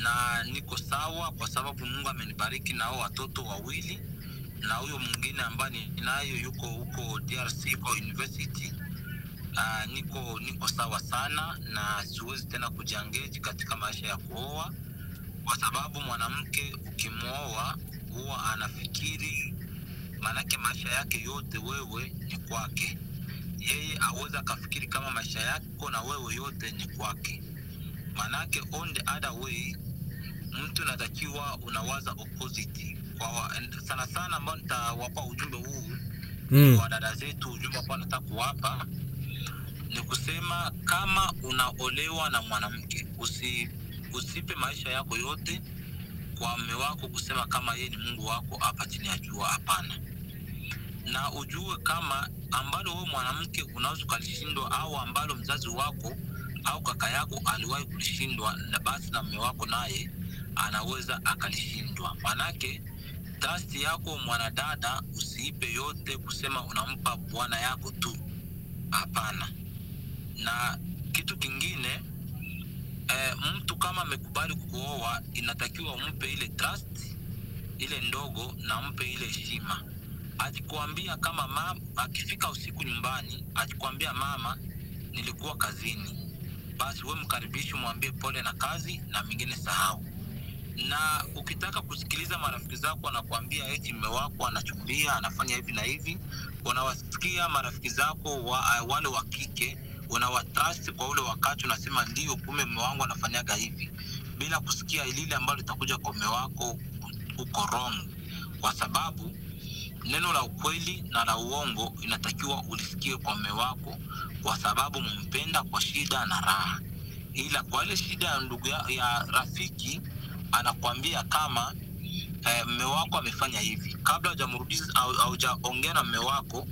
na niko sawa kwa sababu mungu amenibariki nao watoto wawili na huyo mwingine ambaye ninayo yuko huko drc kwa university. Uh, niko niko sawa sana na siwezi tena kujiangeji katika maisha ya kuoa kwa sababu mwanamke ukimwoa huwa anafikiri maanake maisha yake yote wewe ni kwake. Yeye aweza akafikiri kama maisha yako na wewe yote ni kwake. Maanake on the other way mtu natakiwa unawaza opposite sana sana ambao nitawapa ujumbe huu Mm. wa dada zetu ujumbe ambao nataka kuwapa ni kusema kama unaolewa na mwanamke usi, usipe maisha yako yote kwa mme wako kusema kama yeye ni mungu wako hapa chini ya jua. Hapana. Na ujue kama ambalo wewe mwanamke unaweza ukalishindwa au ambalo mzazi wako au kaka yako aliwahi kulishindwa na basi na mme wako naye anaweza akalishindwa. Manake trust yako mwanadada usiipe yote kusema unampa bwana yako tu. Hapana. Na kitu kingine eh, mtu kama amekubali kukuoa inatakiwa umpe ile trust ile ndogo na mpe ile heshima. Akikwambia kama mama, akifika usiku nyumbani akikwambia mama nilikuwa kazini. Basi we mkaribishi mwambie pole na kazi na mingine sahau na ukitaka kusikiliza marafiki zako wanakuambia eti mme wako anachukulia anafanya hivi na hivi. Unawasikia marafiki zako wa, wale wa kike unawatrust kwa ule wakati unasema ndio kume mme wangu anafanyaga hivi. Bila kusikia lile ambalo litakuja kwa mme wako uko wrong. Kwa sababu neno la ukweli na la uongo inatakiwa ulisikie kwa mme wako kwa sababu mumpenda kwa shida na raha. Ila kwa ile shida ya ndugu ya, ya rafiki anakwambia kama eh, mme wako amefanya hivi. Kabla haujaongea na mme wako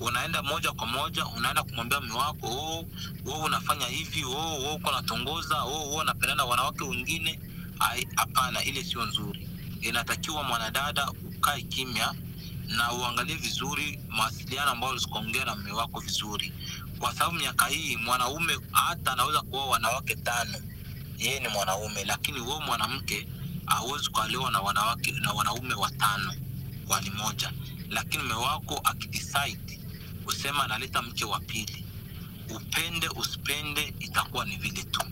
unaenda moja kwa moja unaenda kumwambia mme wako oh, oh, unafanya hivi oh, oh, uko natongoza oh, oh, napendana wanawake wengine. Hapana ile sio nzuri. Inatakiwa mwanadada ukae kimya na uangalie vizuri mawasiliano ambayo ulikuongea na mme wako vizuri. Kwa sababu miaka hii mwanaume hata anaweza kuoa wanawake tano yeye ni mwanaume lakini wewe mwanamke hauwezi kuolewa na wanawake na wanaume watano kwa moja. Lakini mme wako akidecide husema analeta mke wa pili upende usipende itakuwa ni vile tu.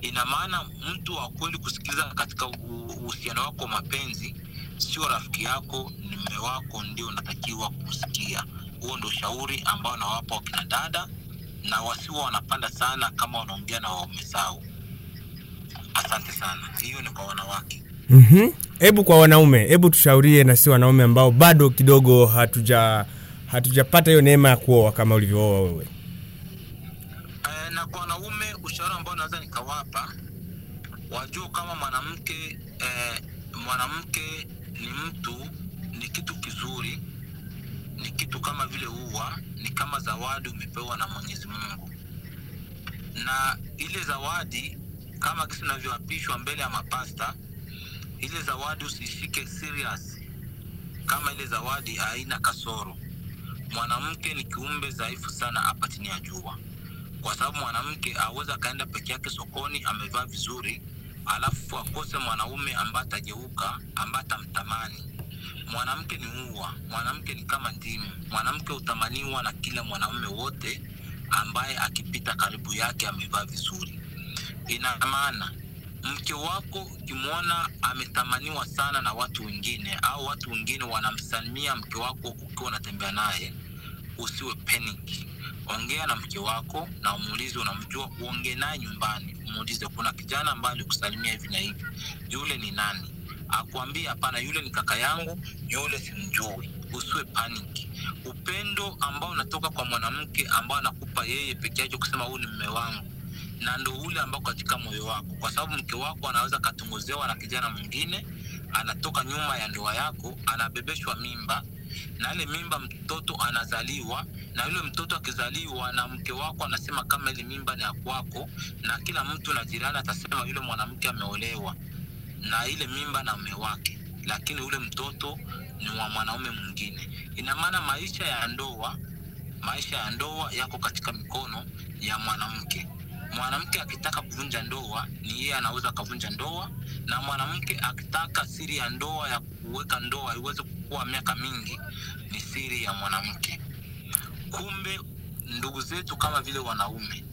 Ina maana mtu wa kweli kusikiliza katika uhusiano wako wa mapenzi sio rafiki yako ni mume wako ndio unatakiwa kusikia huo ndo ushauri ambao nawapa wakina dada na wasiwa wanapanda sana kama wanaongea na waume zao asante sana hiyo ni kwa wanawake Mhm. Hebu kwa wanaume, hebu tushaurie na si wanaume ambao bado kidogo hatuja hatujapata hiyo neema ya kuoa kama ulivyooa wewe. E, na kwa wanaume ushauri ambao naweza nikawapa wajue kama mwanamke eh, mwanamke ni mtu ni kitu kizuri ni kitu kama vile uwa ni kama zawadi umepewa na mwenyezi mungu na ile zawadi kama kisi unavyoapishwa mbele ya mapasta ile zawadi usishike serious. Kama ile zawadi haina kasoro. Mwanamke ni kiumbe dhaifu sana hapa chini ya jua. Kwa sababu mwanamke aweza akaenda peke yake sokoni amevaa vizuri alafu akose mwanaume ambaye atageuka ambaye atamtamani. Mwanamke ni ua mwanamke ni kama ndimu. Mwanamke hutamaniwa na kila mwanaume wote ambaye akipita karibu yake amevaa vizuri ina maana mke wako ukimwona ametamaniwa sana na watu wengine au watu wengine wanamsalimia mke wako ukiwa unatembea naye usiwe panic. Ongea na mke wako na umuulize unamjua uongee naye nyumbani umuulize kuna kijana ambaye alikusalimia hivi na hivi yule ni nani? Akuambie hapana yule ni kaka yangu yule simjui. Usiwe panic. Upendo ambao unatoka kwa mwanamke ambao anakupa yeye peke kusema huyu ni mme wangu na ndo ule ambao katika moyo wako. Kwa sababu mke wako anaweza akatongozewa na kijana mwingine anatoka nyuma ya ndoa yako anabebeshwa mimba na ile mimba mtoto anazaliwa na yule mtoto akizaliwa na mke wako anasema kama ile mimba ni ya kwako na kila mtu na jirani atasema yule mwanamke ameolewa na ile mimba na mume wake. Lakini ule mtoto ni wa mwanaume mwingine. Ina maana maisha ya ndoa maisha ya ndoa yako katika mikono ya mwanamke mwanamke akitaka kuvunja ndoa ni yeye anaweza akavunja ndoa na mwanamke akitaka siri ya ndoa ya kuweka ndoa iweze kukua miaka mingi ni siri ya mwanamke. Kumbe ndugu zetu kama vile wanaume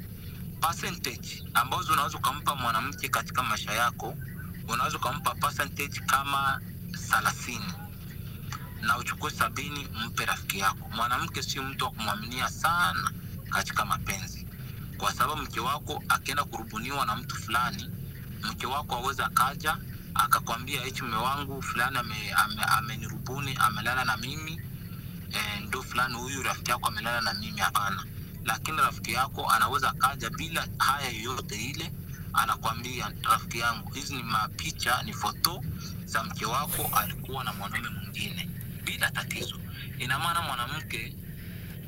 percentage ambazo unaweza ukampa mwanamke katika maisha yako unaweza ukampa percentage kama thelathini. Na uchukue sabini mpe rafiki yako. Mwanamke sio mtu wa kumwaminia sana katika mapenzi kwa sababu mke wako akienda kurubuniwa na mtu fulani mke wako aweza akaja akakwambia hichi mume wangu fulani amenirubuni ame, ame amelala na mimi. E, ndo fulani huyu rafiki yako amelala na mimi hapana. Lakini rafiki yako anaweza akaja bila haya yoyote ile anakwambia rafiki yangu hizi ni mapicha ni foto za mke wako alikuwa na mwanaume mwingine bila tatizo. Ina maana mwanamke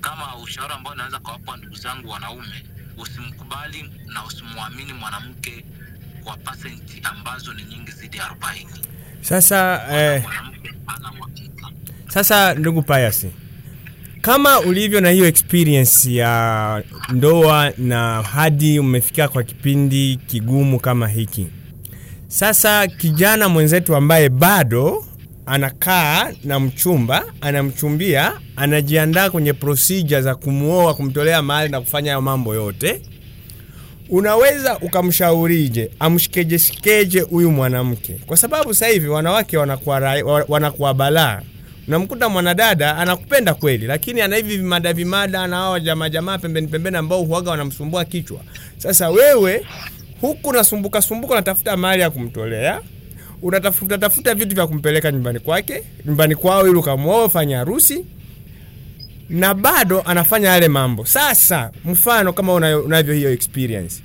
kama ushauri ambao naweza kawapa ndugu zangu wanaume usimkubali na usimwamini mwanamke kwa pasenti ambazo ni nyingi zidi ya arobaini. Sasa eh, sasa ndugu Pius, kama ulivyo na hiyo experience ya ndoa na hadi umefika kwa kipindi kigumu kama hiki sasa kijana mwenzetu ambaye bado anakaa na mchumba anamchumbia anajiandaa kwenye procedure za kumuoa kumtolea mali na kufanya mambo yote. Unaweza ukamshaurije amshikejeshikeje huyu mwanamke? Kwa sababu sasa hivi wanawake wanakuwa, wanakuwa balaa. Unamkuta mwanadada anakupenda kweli lakini ana hivi vimada vimada na jamaa pembeni pembeni ambao huaga wanamsumbua kichwa. Sasa wewe huku unasumbuka sumbuka unatafuta mali ya kumtolea unatafuta tafuta vitu vya kumpeleka nyumbani kwake nyumbani kwao ili ukamwoa fanya harusi na bado anafanya yale mambo. Sasa mfano kama unavyo hiyo experience.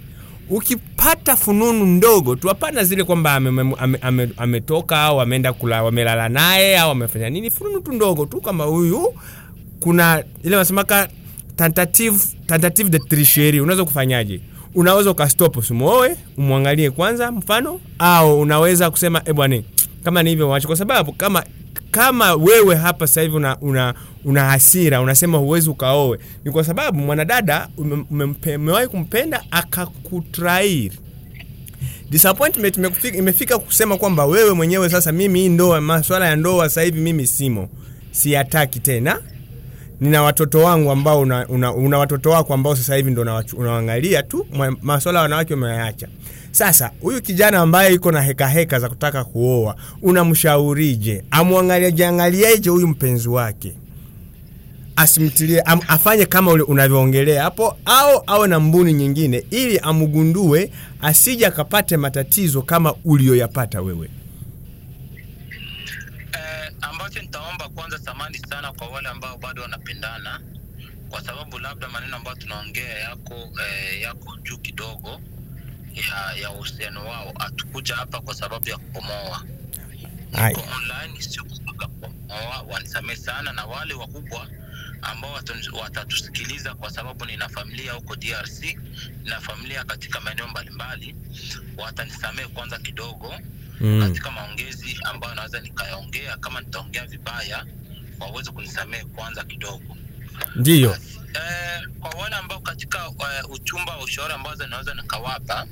Ukipata fununu ndogo tu hapana zile kwamba ametoka ame, ame, ame au ameenda wamelala naye au amefanya nini. Fununu tu ndogo tu kama huyu kuna ile wasemaka tentative, tentative de tricherie unaweza kufanyaje unaweza ukastop usimuoe umwangalie kwanza mfano au unaweza kusema e bwana kama ni hivyo wache kwa sababu kama kama wewe hapa sasa hivi una, una, una hasira unasema huwezi ukaoe ni kwa sababu mwanadada umewahi kumpenda akakutrairi. Disappointment imefika, imefika kusema kwamba wewe mwenyewe sasa mimi hii ndoa maswala ya ndoa sasa hivi mimi simo siyataki tena nina watoto wangu ambao una, una, una watoto wako ambao sasa hivi ndo unawangalia tu maswala ya wanawake umeyaacha sasa huyu kijana ambaye iko na heka heka za kutaka kuoa unamshaurije? Amwangaliajiangaliaje huyu mpenzi wake? Asimtilie am, afanye kama unavyoongelea hapo au awe na mbuni nyingine ili amgundue asije akapate matatizo kama ulioyapata wewe ambacho nitaomba kwanza samani sana kwa wale ambao bado wanapendana kwa sababu labda maneno ambayo tunaongea yako eh, yako juu kidogo ya ya uhusiano wao. Hatukuja hapa kwa sababu ya kukomoa. Hai. niko online sio kukomoa. Wanisamee sana na wale wakubwa ambao watatusikiliza kwa sababu nina familia huko drc na familia katika maeneo mbalimbali. Watanisamee kwanza kidogo mm. katika maongezi ambayo naweza nikayaongea kama nitaongea vibaya waweze kunisamehe kwanza kidogo. Ndiyo. Eh, kwa wale ambao katika uh, uchumba wa ushauri ambazo naweza nikawapa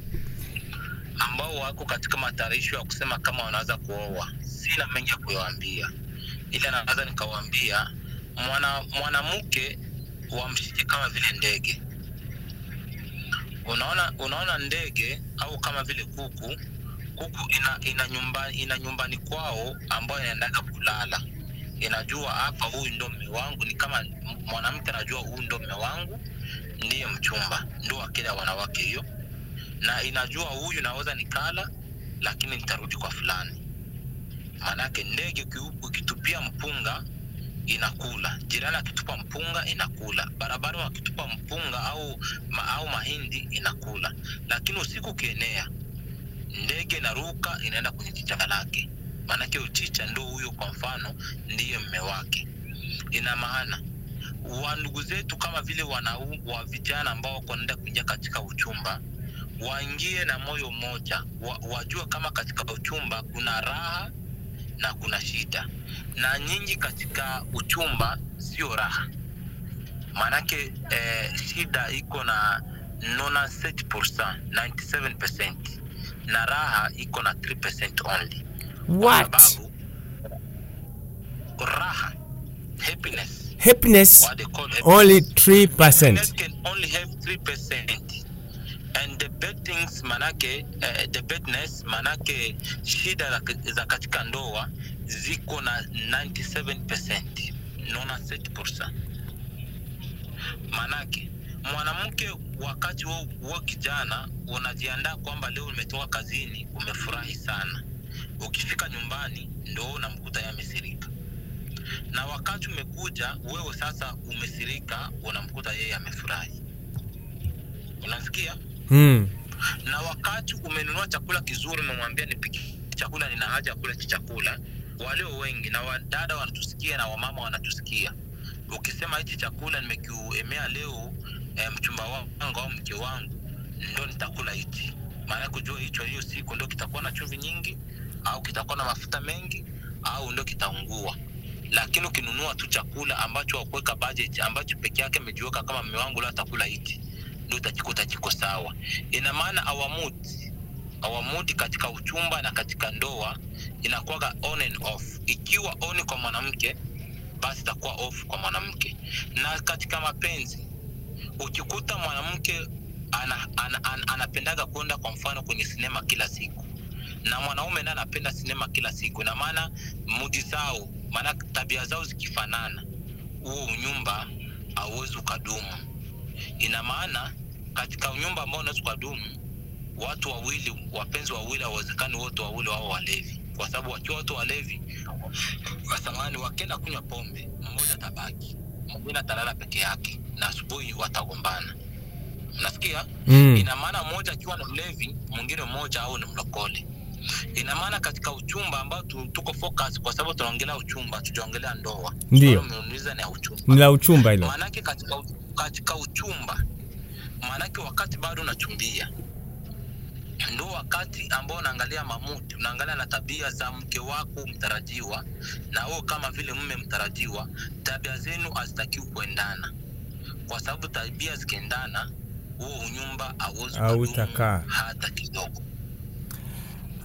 ambao wako katika matayarisho ya kusema kama wanaweza kuoa sina mengi ya kuyawaambia ila naweza nikawaambia mwana mwanamke wamshike kama vile ndege. Unaona unaona ndege au kama vile kuku kuku ina ina, nyumba, ina nyumbani kwao ambayo inaendaga kulala. Inajua hapa huyu ndo mme wangu ni kama mwanamke anajua huyu ndo mme wangu ndiye mchumba ndo wakila wanawake hiyo. Na inajua huyu naweza nikala lakini nitarudi kwa fulani. Maanake ndege ukitupia mpunga inakula. Jirani akitupa mpunga inakula. Barabara wakitupa mpunga au ma, au mahindi inakula. Lakini usiku ukienea ndege inaruka inaenda kwenye chicha lake. Maanake uchicha ndo huyo kwa mfano ndiye mme wake. Ina maana wa ndugu zetu kama vile wanau, wa vijana ambao wako naenda kuingia katika uchumba waingie na moyo mmoja wa, wajua kama katika uchumba kuna raha na kuna shida. Na nyingi katika uchumba sio raha. Maanake eh, shida iko na 97%, 97% na raha iko na 3% only. Kwa what? sababu raha happiness. Happiness what they call only 3%. can only have 3% and the bad things manake uh, the badness manake shida za- za katika ndoa ziko na 97% nona 7% manake mwanamke wakati wa, wa kijana unajiandaa kwamba leo umetoka kazini umefurahi sana. Ukifika nyumbani ndo unamkuta yamesirika. Na wakati umekuja wewe sasa umesirika unamkuta yeye amefurahi. Unasikia? Mm. na wakati umenunua chakula kizuri umemwambia nipiki chakula nina haja ya kula chakula walio wengi na wadada wanatusikia na wamama wanatusikia. Ukisema hichi chakula nimekiemea leo e, mchumba wangu au mke wangu ndo nitakula hichi. Maana kujua hicho hiyo siku ndo kitakuwa na chumvi nyingi au kitakuwa na mafuta mengi au ndo kitaungua. Lakini ukinunua tu chakula ambacho wakuweka budget ambacho peke yake amejiweka kama mme wangu leo atakula hichi ndo utajikuta kiko sawa. Ina maana awamuti awamudi katika uchumba na katika ndoa inakuwaga on and off. Ikiwa on kwa mwanamke basi itakuwa off kwa mwanamke. Na katika mapenzi ukikuta mwanamke ana, ana, ana, anapendaga kwenda kwa mfano kwenye sinema kila siku. Na mwanaume naye anapenda sinema kila siku. Na maana mudi zao maana tabia zao zikifanana huo unyumba hauwezi ukadumu. Ina maana katika unyumba ambao unaweza ukadumu watu wawili wapenzi wawili hawawezekani wote wawili wao walevi. Kwa sababu wakiwa watu walevi wasamani wakienda kunywa pombe mmoja tabaki mwingine atalala peke yake na asubuhi watagombana unasikia Mm. ina maana mmoja akiwa na mlevi mwingine mmoja au ni mlokole ina maana katika uchumba ambao tu, tuko focus kwa sababu tunaongelea uchumba tujaongelea ndoa Ndio. Umeuliza ni uchumba Ni la uchumba hilo. maanake katika, katika uchumba maanake wakati bado unachumbia ndo wakati ambao unaangalia mamuti unaangalia na tabia za mke wako mtarajiwa na wewe kama vile mme mtarajiwa tabia zenu hazitakiwi kuendana kwa sababu tabia zikiendana huo unyumba Hautakaa. hata kidogo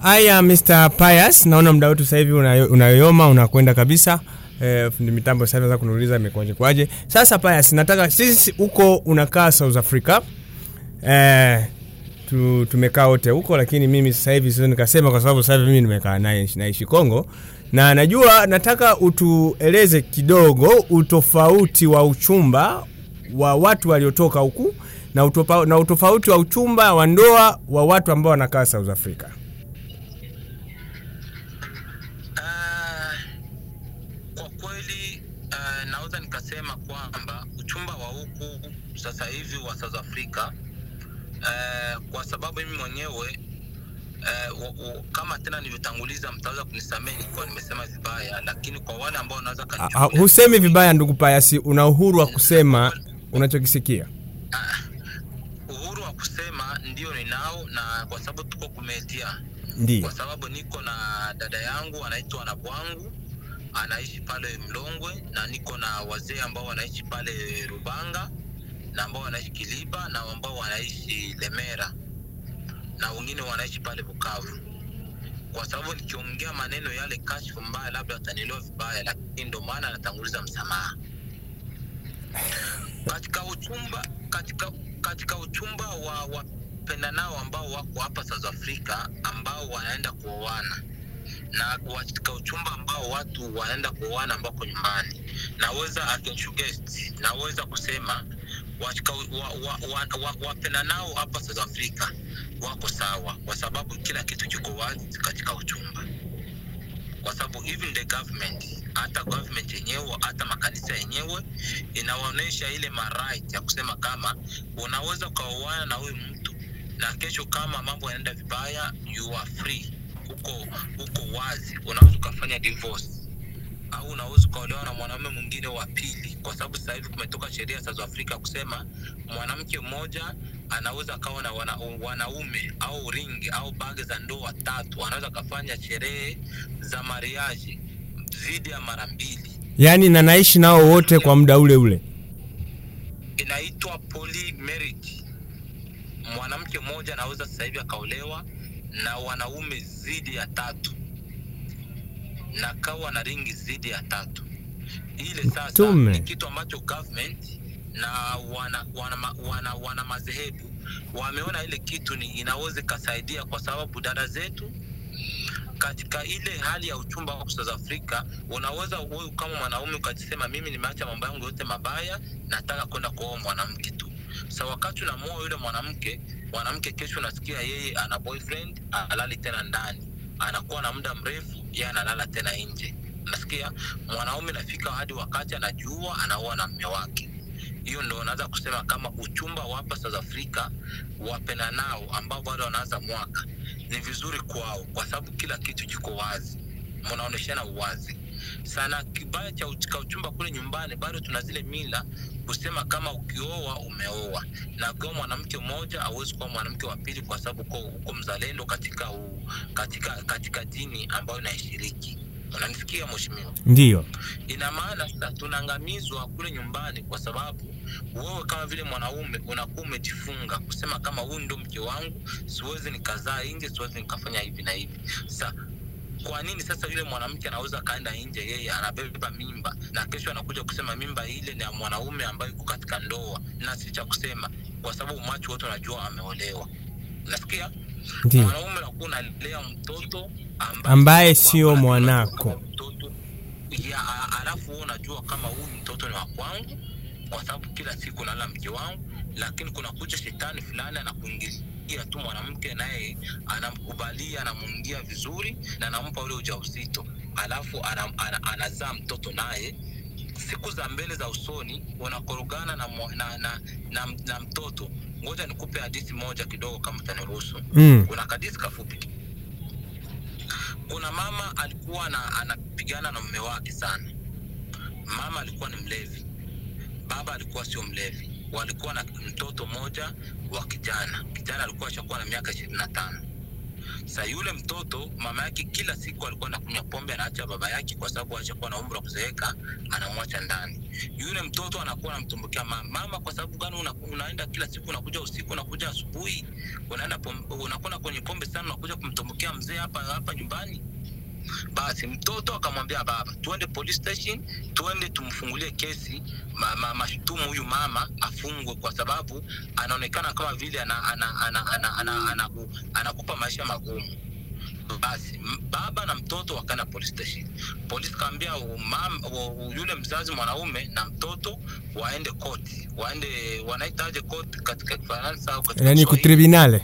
Haya, Mr. Pius, naona muda wetu sasa hivi unayoyoma unakwenda kabisa. Eh, fundi mitambo sasa kunuuliza kuniuliza imekwaje kwaje. Sasa Pius, nataka sisi huko unakaa South Africa. Eh, tu, tumekaa wote huko lakini mimi sasa hivi sio nikasema kwa sababu sasa mimi nimekaa naye naishi Kongo na najua nataka utueleze kidogo utofauti wa uchumba wa watu waliotoka huku na, utopa, na utofauti wa uchumba wa ndoa wa watu ambao wanakaa South Africa. Ah, uh, naweza nikasema kwamba uchumba wa huku sasa hivi wa South Africa uh, kwa sababu mimi mwenyewe uh, kama tena nilivyotanguliza, mtaweza kunisamehe nikiwa nimesema vibaya, lakini kwa wale ambao wanaweza Ah, kanichukulia husemi vibaya ndugu Payasi, una uhuru wa kusema unachokisikia. uhuru wa kusema ndio ninao, na kwa sababu tuko kumetia Ndio. kwa sababu niko na dada yangu anaitwa na bwangu anaishi pale Mlongwe na niko na wazee ambao wanaishi pale Rubanga na ambao wanaishi Kiliba na ambao wanaishi Lemera na wengine wanaishi pale Bukavu. Kwa sababu nikiongea maneno yale kashfu mbaya, labda watanielewa vibaya, lakini ndo maana natanguliza msamaha. Katika uchumba katika katika uchumba wa wapendanao ambao wako hapa South Africa ambao wanaenda kuoana. Na katika uchumba ambao watu wanaenda kuoana ambako nyumbani, naweza akinsuggest, naweza kusema katika wa, wa, wa, wa, wapendanao hapa South Africa wako sawa, kwa sababu kila kitu kiko wazi katika uchumba. Kwa sababu even the government hata government yenyewe hata makanisa yenyewe inawaonyesha ile maright ya kusema kama unaweza ukaoana na huyu mtu na kesho kama mambo yanaenda vibaya you are free. Huko uko wazi. Unaweza ukafanya divorce au unaweza ukaolewa na mwanaume mwingine wa pili? Kwa sababu sasa hivi kumetoka sheria South Africa kusema mwanamke mmoja anaweza akawa na wana, wanaume au ringi au bage za ndoa tatu anaweza akafanya sherehe za mariaji zidi ya mara mbili. Yaani na naishi nao wote kwa muda ule ule. inaitwa polymarriage mwanamke mmoja anaweza sasa hivi akaolewa na wanaume zidi ya tatu na kawa na ringi zidi ya tatu. Ile sasa ni kitu ambacho government na wana wana, wana, wana madhehebu wameona ile kitu ni inaweza ikasaidia kwa sababu dada zetu katika ile hali ya uchumba wa South Africa, unaweza wewe kama mwanaume ukajisema mimi nimeacha mambo yangu yote mabaya, nataka kwenda kuoa mwanamke tu. Sa wakati unamuoa yule mwanamke, mwanamke kesho unasikia yeye ana boyfriend, alali tena ndani, anakuwa na muda mrefu, yeye analala tena nje. Nasikia mwanaume nafika hadi wakati anajua anaoa na mme wake hiyo ndo unaweza kusema kama uchumba wa hapa South Africa wapena nao ambao bado wanaanza mwaka ni vizuri kwao, kwa sababu kila kitu kiko wazi, mnaoneshana uwazi sana. Kibaya cha uch- uchumba kule nyumbani, bado tuna zile mila kusema kama ukioa umeoa, na ukiwa mwanamke mmoja hauwezi kuwa mwanamke wa pili, kwa sababu uko, uko mzalendo katika, u, katika katika dini ambayo inaishiriki. Unanisikia mheshimiwa? Ndio, ina maana sasa tunaangamizwa kule nyumbani kwa sababu wewe kama vile mwanaume unakuwa umejifunga kusema kama huyu ndo mke wangu siwezi nikazaa nje siwezi nikafanya hivi na hivi sa kwa nini sasa yule mwanamke anaweza akaenda nje? Yeye anabeba mimba na kesho anakuja kusema mimba ile ni ya mwanaume ambaye iko katika ndoa. Na si cha kusema kwa sababu macho wote wanajua ameolewa. Nasikia? Mwanaume nakuwa unalea mtoto Ambaye ambaye sio mwanako. ya alafu unajua kama huyu mtoto ni wa kwangu kwa sababu kila siku nala mke wangu lakini kuna kuja shetani fulani anakuingilia tu mwanamke naye anamkubalia anamwingia vizuri na anampa ule ujauzito. Alafu anam- an, anazaa mtoto naye. Siku za mbele za usoni unakorogana na, na, na, na, na mtoto. Ngoja nikupe hadithi moja kidogo kama utaniruhusu. Mm. kuna kadisi kafupi. Kuna mama alikuwa na, anapigana na mume wake sana. Mama alikuwa ni mlevi. Baba alikuwa sio mlevi walikuwa na mtoto mmoja wa kijana. Kijana alikuwa ashakuwa na miaka ishirini na tano. Sa yule mtoto mama yake kila siku alikuwa anakunywa pombe anaacha baba yake kwa sababu ashakuwa na umri wa kuzeeka anamwacha ndani. Yule mtoto anakuwa anamtumbukia mama. Mama kwa sababu gani una, unaenda kila siku unakuja usiku unakuja asubuhi unaenda unakwenda kwenye pombe sana unakuja kumtumbukia mzee hapa hapa nyumbani basi mtoto akamwambia baba tuende police station tuende tumfungulie kesi ma, ma, mashutumu huyu mama afungwe kwa sababu anaonekana kama vile anakupa ana, ana, ana, ana, ana, ana, anakupa maisha magumu. Basi baba na mtoto wakana police station. Polisi kaambia yule mzazi mwanaume na mtoto waende koti waende wanaitaje koti katika kifaransa au katika yani kutribunale.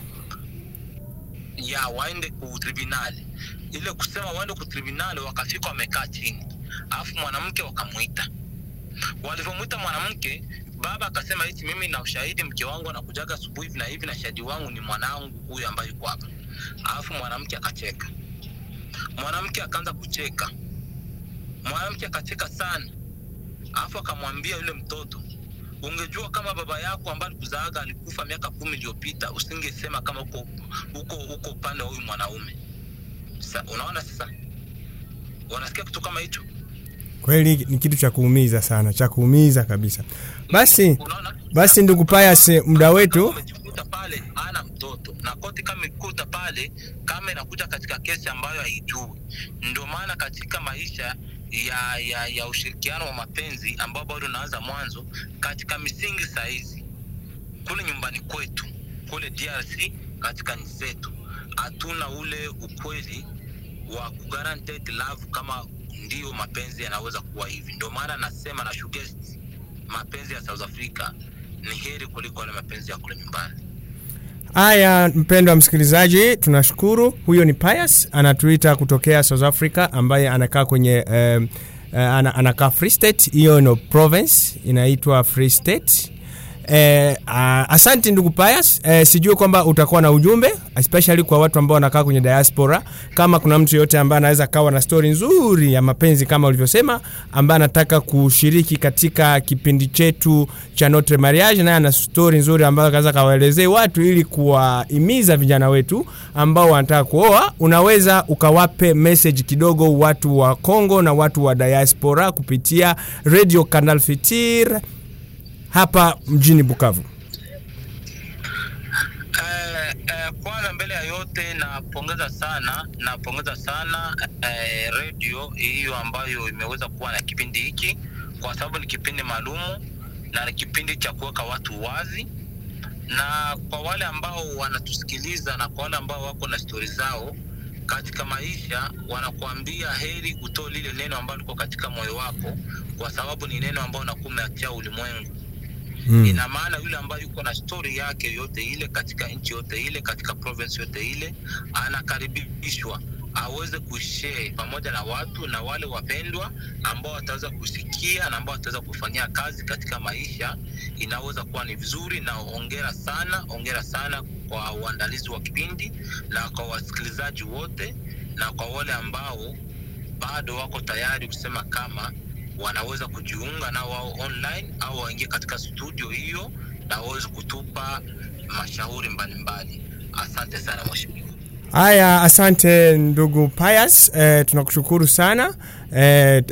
ya waende ku tribunali ile kusema waende ku tribunali wakafika wamekaa chini alafu mwanamke wakamwita. Walivyomwita mwanamke baba akasema hichi mimi na ushahidi mke wangu anakujaga asubuhi hivi na hivi na shahidi wangu ni mwanangu huyu ambaye yuko hapa. Alafu mwanamke akacheka. Mwanamke akaanza kucheka. Mwanamke akacheka sana. Alafu akamwambia yule mtoto ungejua kama baba yako ambaye alikuzaaga alikufa miaka kumi iliyopita usingesema kama uko uko uko upande wa huyu mwanaume sa, unaona sasa wanasikia kitu kama hicho? Kweli ni kitu cha kuumiza sana, cha kuumiza kabisa. Basi basi, ndugu Pius, muda wetu pale ana mtoto. Na koti kama ikuta pale kama inakuja katika kesi ambayo haijui. Ndio maana katika maisha ya, ya, ya ushirikiano wa mapenzi ambao bado unaanza mwanzo katika misingi sahizi kule nyumbani kwetu kule drc katika nchi zetu hatuna ule ukweli wa kuguaranteed love kama ndiyo mapenzi yanaweza kuwa hivi ndio maana nasema na suggest mapenzi ya south africa ni heri kuliko yale mapenzi ya kule nyumbani Haya, mpendwa msikilizaji, tunashukuru. Huyo ni Pius anatuita kutokea South Africa, ambaye anakaa kwenye um, uh, anakaa Free State. Hiyo no province inaitwa Free State. Eh, uh, asante ndugu Pius. Eh, sijui kwamba utakuwa na ujumbe especially kwa watu ambao wanakaa kwenye diaspora. Kama kuna mtu yote ambaye anaweza kawa na story nzuri ya mapenzi kama ulivyosema, ambaye anataka kushiriki katika kipindi chetu cha Notre Mariage, naye ana story nzuri ambayo anaweza kawaelezee watu ili kuwahimiza vijana wetu ambao wanataka kuoa, unaweza ukawape message kidogo watu wa Kongo na watu wa diaspora kupitia Radio Canal Fitir hapa mjini Bukavu. Eh, eh, kwanza mbele ya yote napongeza sana napongeza sana eh, redio hiyo ambayo imeweza kuwa na kipindi hiki kwa sababu ni kipindi maalumu na ni kipindi cha kuweka watu wazi na kwa wale ambao wanatusikiliza na kwa wale ambao wako na stori zao katika maisha wanakuambia heri utoe lile neno ambalo liko katika moyo wako kwa sababu ni neno ambao unakuwa ulimwengu Mm. ina maana yule ambaye yuko na stori yake yote ile katika nchi yote ile katika province yote ile anakaribishwa aweze kushare pamoja na watu na wale wapendwa ambao wataweza kusikia na ambao wataweza kufanyia kazi katika maisha inaweza kuwa ni vizuri na ongera sana ongera sana kwa uandalizi wa kipindi na kwa wasikilizaji wote na kwa wale ambao bado wako tayari kusema kama wanaweza kujiunga nao wao online au waingie katika studio hiyo na waweze kutupa mashauri mbalimbali. Asante sana mheshimiwa. Haya, asante ndugu Pius, eh, tunakushukuru sana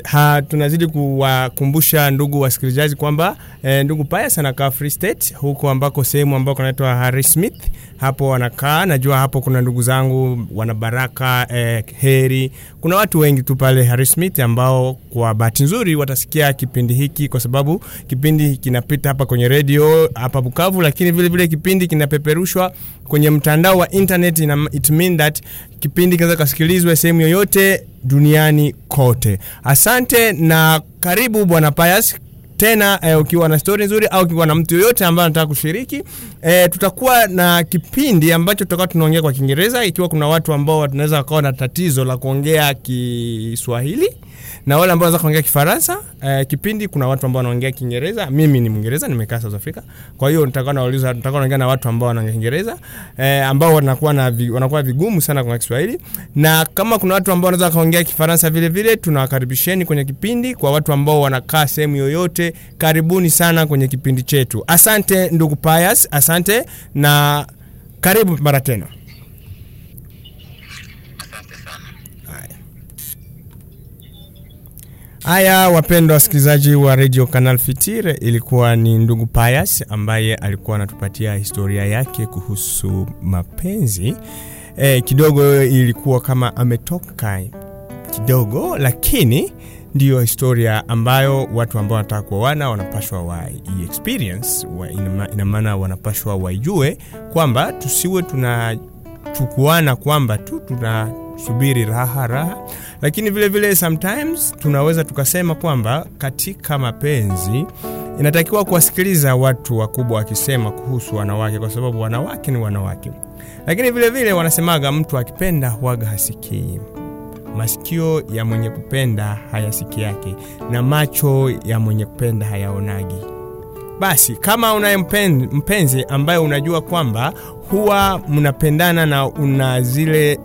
ha, tunazidi kuwakumbusha ndugu wasikilizaji kwamba eh, ndugu Pius anakaa Free State huko ambako sehemu ambako anaitwa Harry Smith, hapo wanakaa. Najua hapo kuna ndugu zangu wana Baraka eh, Heri, kuna watu wengi tu pale Harry Smith ambao kwa bahati nzuri watasikia kipindi hiki, kwa sababu kipindi kinapita hapa kwenye redio hapa Bukavu, lakini vile vile kipindi kinapeperushwa kwenye mtandao wa internet. It mean that kipindi kinaweza kasikilizwe sehemu yoyote duniani kote. Asante na karibu bwana Pius tena eh, ukiwa na stori nzuri au ukiwa na mtu yoyote ambaye anataka kushiriki eh, tutakuwa na kipindi ambacho tutakuwa tunaongea kwa Kiingereza ikiwa kuna watu ambao wanaweza wakawa na tatizo la kuongea Kiswahili na wale ambao wanaweza kuongea Kifaransa. Eh, kipindi kuna watu ambao wanaongea Kiingereza. Mimi ni Mwingereza, nimekaa South Africa. Kwa hiyo nitakuwa nauliza, nitakuwa naongea na watu ambao wanaongea Kiingereza eh, ambao wanakuwa na vi, wanakuwa vigumu sana kwa Kiswahili, na kama kuna watu ambao wanaweza kuongea Kifaransa vile vile, tunawakaribisheni kwenye kipindi. Kwa watu ambao wanakaa sehemu yoyote, karibuni sana kwenye kipindi chetu. Asante ndugu Pius, asante na karibu mara tena. asante sana Haya, wapendwa wasikilizaji wa Radio Canal Fitir, ilikuwa ni ndugu Pius ambaye alikuwa anatupatia historia yake kuhusu mapenzi. E, kidogo ilikuwa kama ametoka kidogo, lakini ndiyo historia ambayo watu ambao wanataka kuoana wanapashwa wa experience wa, ina maana wanapashwa waijue kwamba tusiwe tunachukuana kwamba tu tunasubiri raha raha, lakini vile vile sometimes tunaweza tukasema kwamba katika mapenzi inatakiwa kuwasikiliza watu wakubwa wakisema kuhusu wanawake, kwa sababu wanawake ni wanawake. Lakini vile vile wanasemaga mtu akipenda huaga hasikii masikio ya mwenye kupenda hayasiki yake na macho ya mwenye kupenda hayaonagi. Basi kama unaye mpenzi ambaye unajua kwamba huwa mnapendana na una zile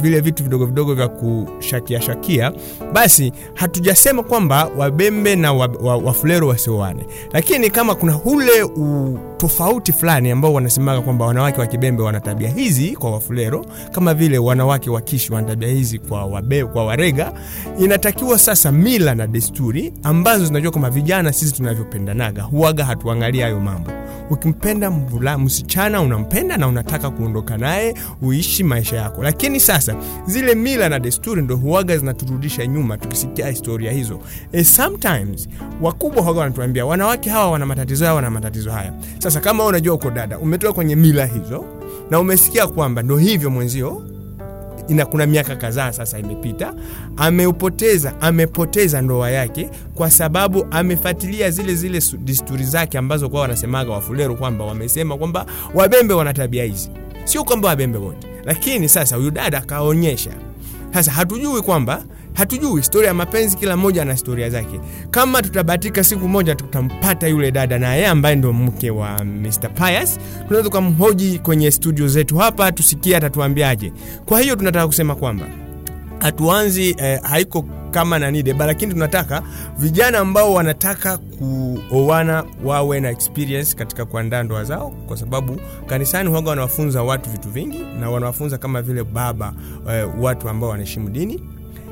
vile vitu vidogo vidogo vya kushakia shakia, basi hatujasema kwamba wabembe na wa- wa- wafulero wasioane, lakini kama kuna ule utofauti fulani ambao wanasemaga kwamba wanawake wa kibembe wana tabia hizi kwa wafulero, kama vile wanawake wa kishi wana tabia hizi kwa, wabe, kwa warega, inatakiwa sasa mila na desturi ambazo zinajua kwamba vijana sisi tunavyopendanaga huaga hatuangalia hayo mambo. Ukimpenda mvula msichana unampenda na unataka kuondoka naye uishi maisha yako, lakini sasa zile mila na desturi ndo huaga zinaturudisha nyuma tukisikia historia hizo. E, sometimes wakubwa huaga wanatuambia wanawake hawa wana matatizo haya, wana matatizo haya. Sasa kama unajua uko dada, umetoka kwenye mila hizo na umesikia kwamba ndo hivyo mwenzio ina kuna miaka kadhaa sasa imepita, ameupoteza amepoteza ndoa yake kwa sababu amefuatilia zile zile desturi zake ambazo kwa wanasemaga Wafuleru kwamba wamesema kwamba wabembe wana tabia hizi. Sio kwamba wabembe wote, lakini sasa huyu dada akaonyesha. Sasa hatujui kwamba hatujui historia ya mapenzi, kila mmoja ana historia zake. Kama tutabahatika siku moja tutampata yule dada na yeye ambaye ndo mke wa Mr. Pius, tunaweza tukamhoji kwenye studio zetu hapa, tusikie atatuambiaje. Kwa hiyo tunataka kusema kwamba hatuanzi eh, haiko kama nani lakini tunataka vijana ambao wanataka kuoana wawe na experience katika kuandaa ndoa zao, kwa sababu kanisani huaga wanawafunza watu vitu vingi na wanawafunza kama vile baba eh, watu ambao wanaheshimu dini,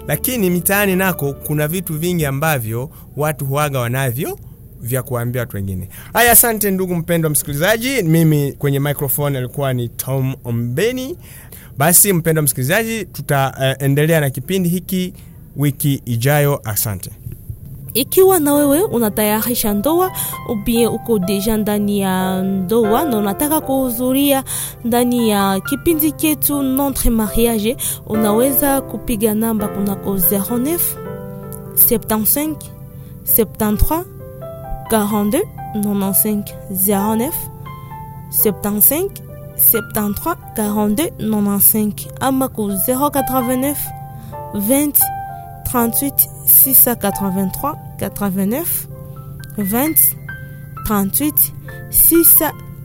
lakini mitaani nako kuna vitu vingi ambavyo watu huaga wanavyo vya kuwaambia watu wengine. Haya, asante ndugu mpendwa msikilizaji. Mimi kwenye microphone alikuwa ni Tom Ombeni. Basi mpendwa msikilizaji, tutaendelea uh, na kipindi hiki wiki ijayo. Asante. Ikiwa na wewe unatayarisha ndoa ubie uko deja ndani ya ndoa na unataka kuhudhuria ndani ya kipindi chetu Notre Mariage, unaweza kupiga namba kunako 09 75 73 42 95 09 75 73 42 95 ama ku 089 20 38 683 89 20 38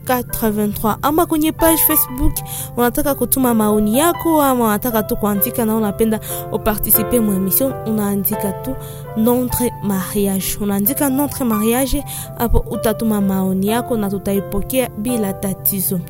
683 ama kwenye page Facebook unataka kutuma maoni yako ama unataka tu kuandika na unapenda uparticipe mu emission, unaandika tu notre mariage, unaandika notre mariage hapo, utatuma maoni yako na tutaipokea bila tatizo.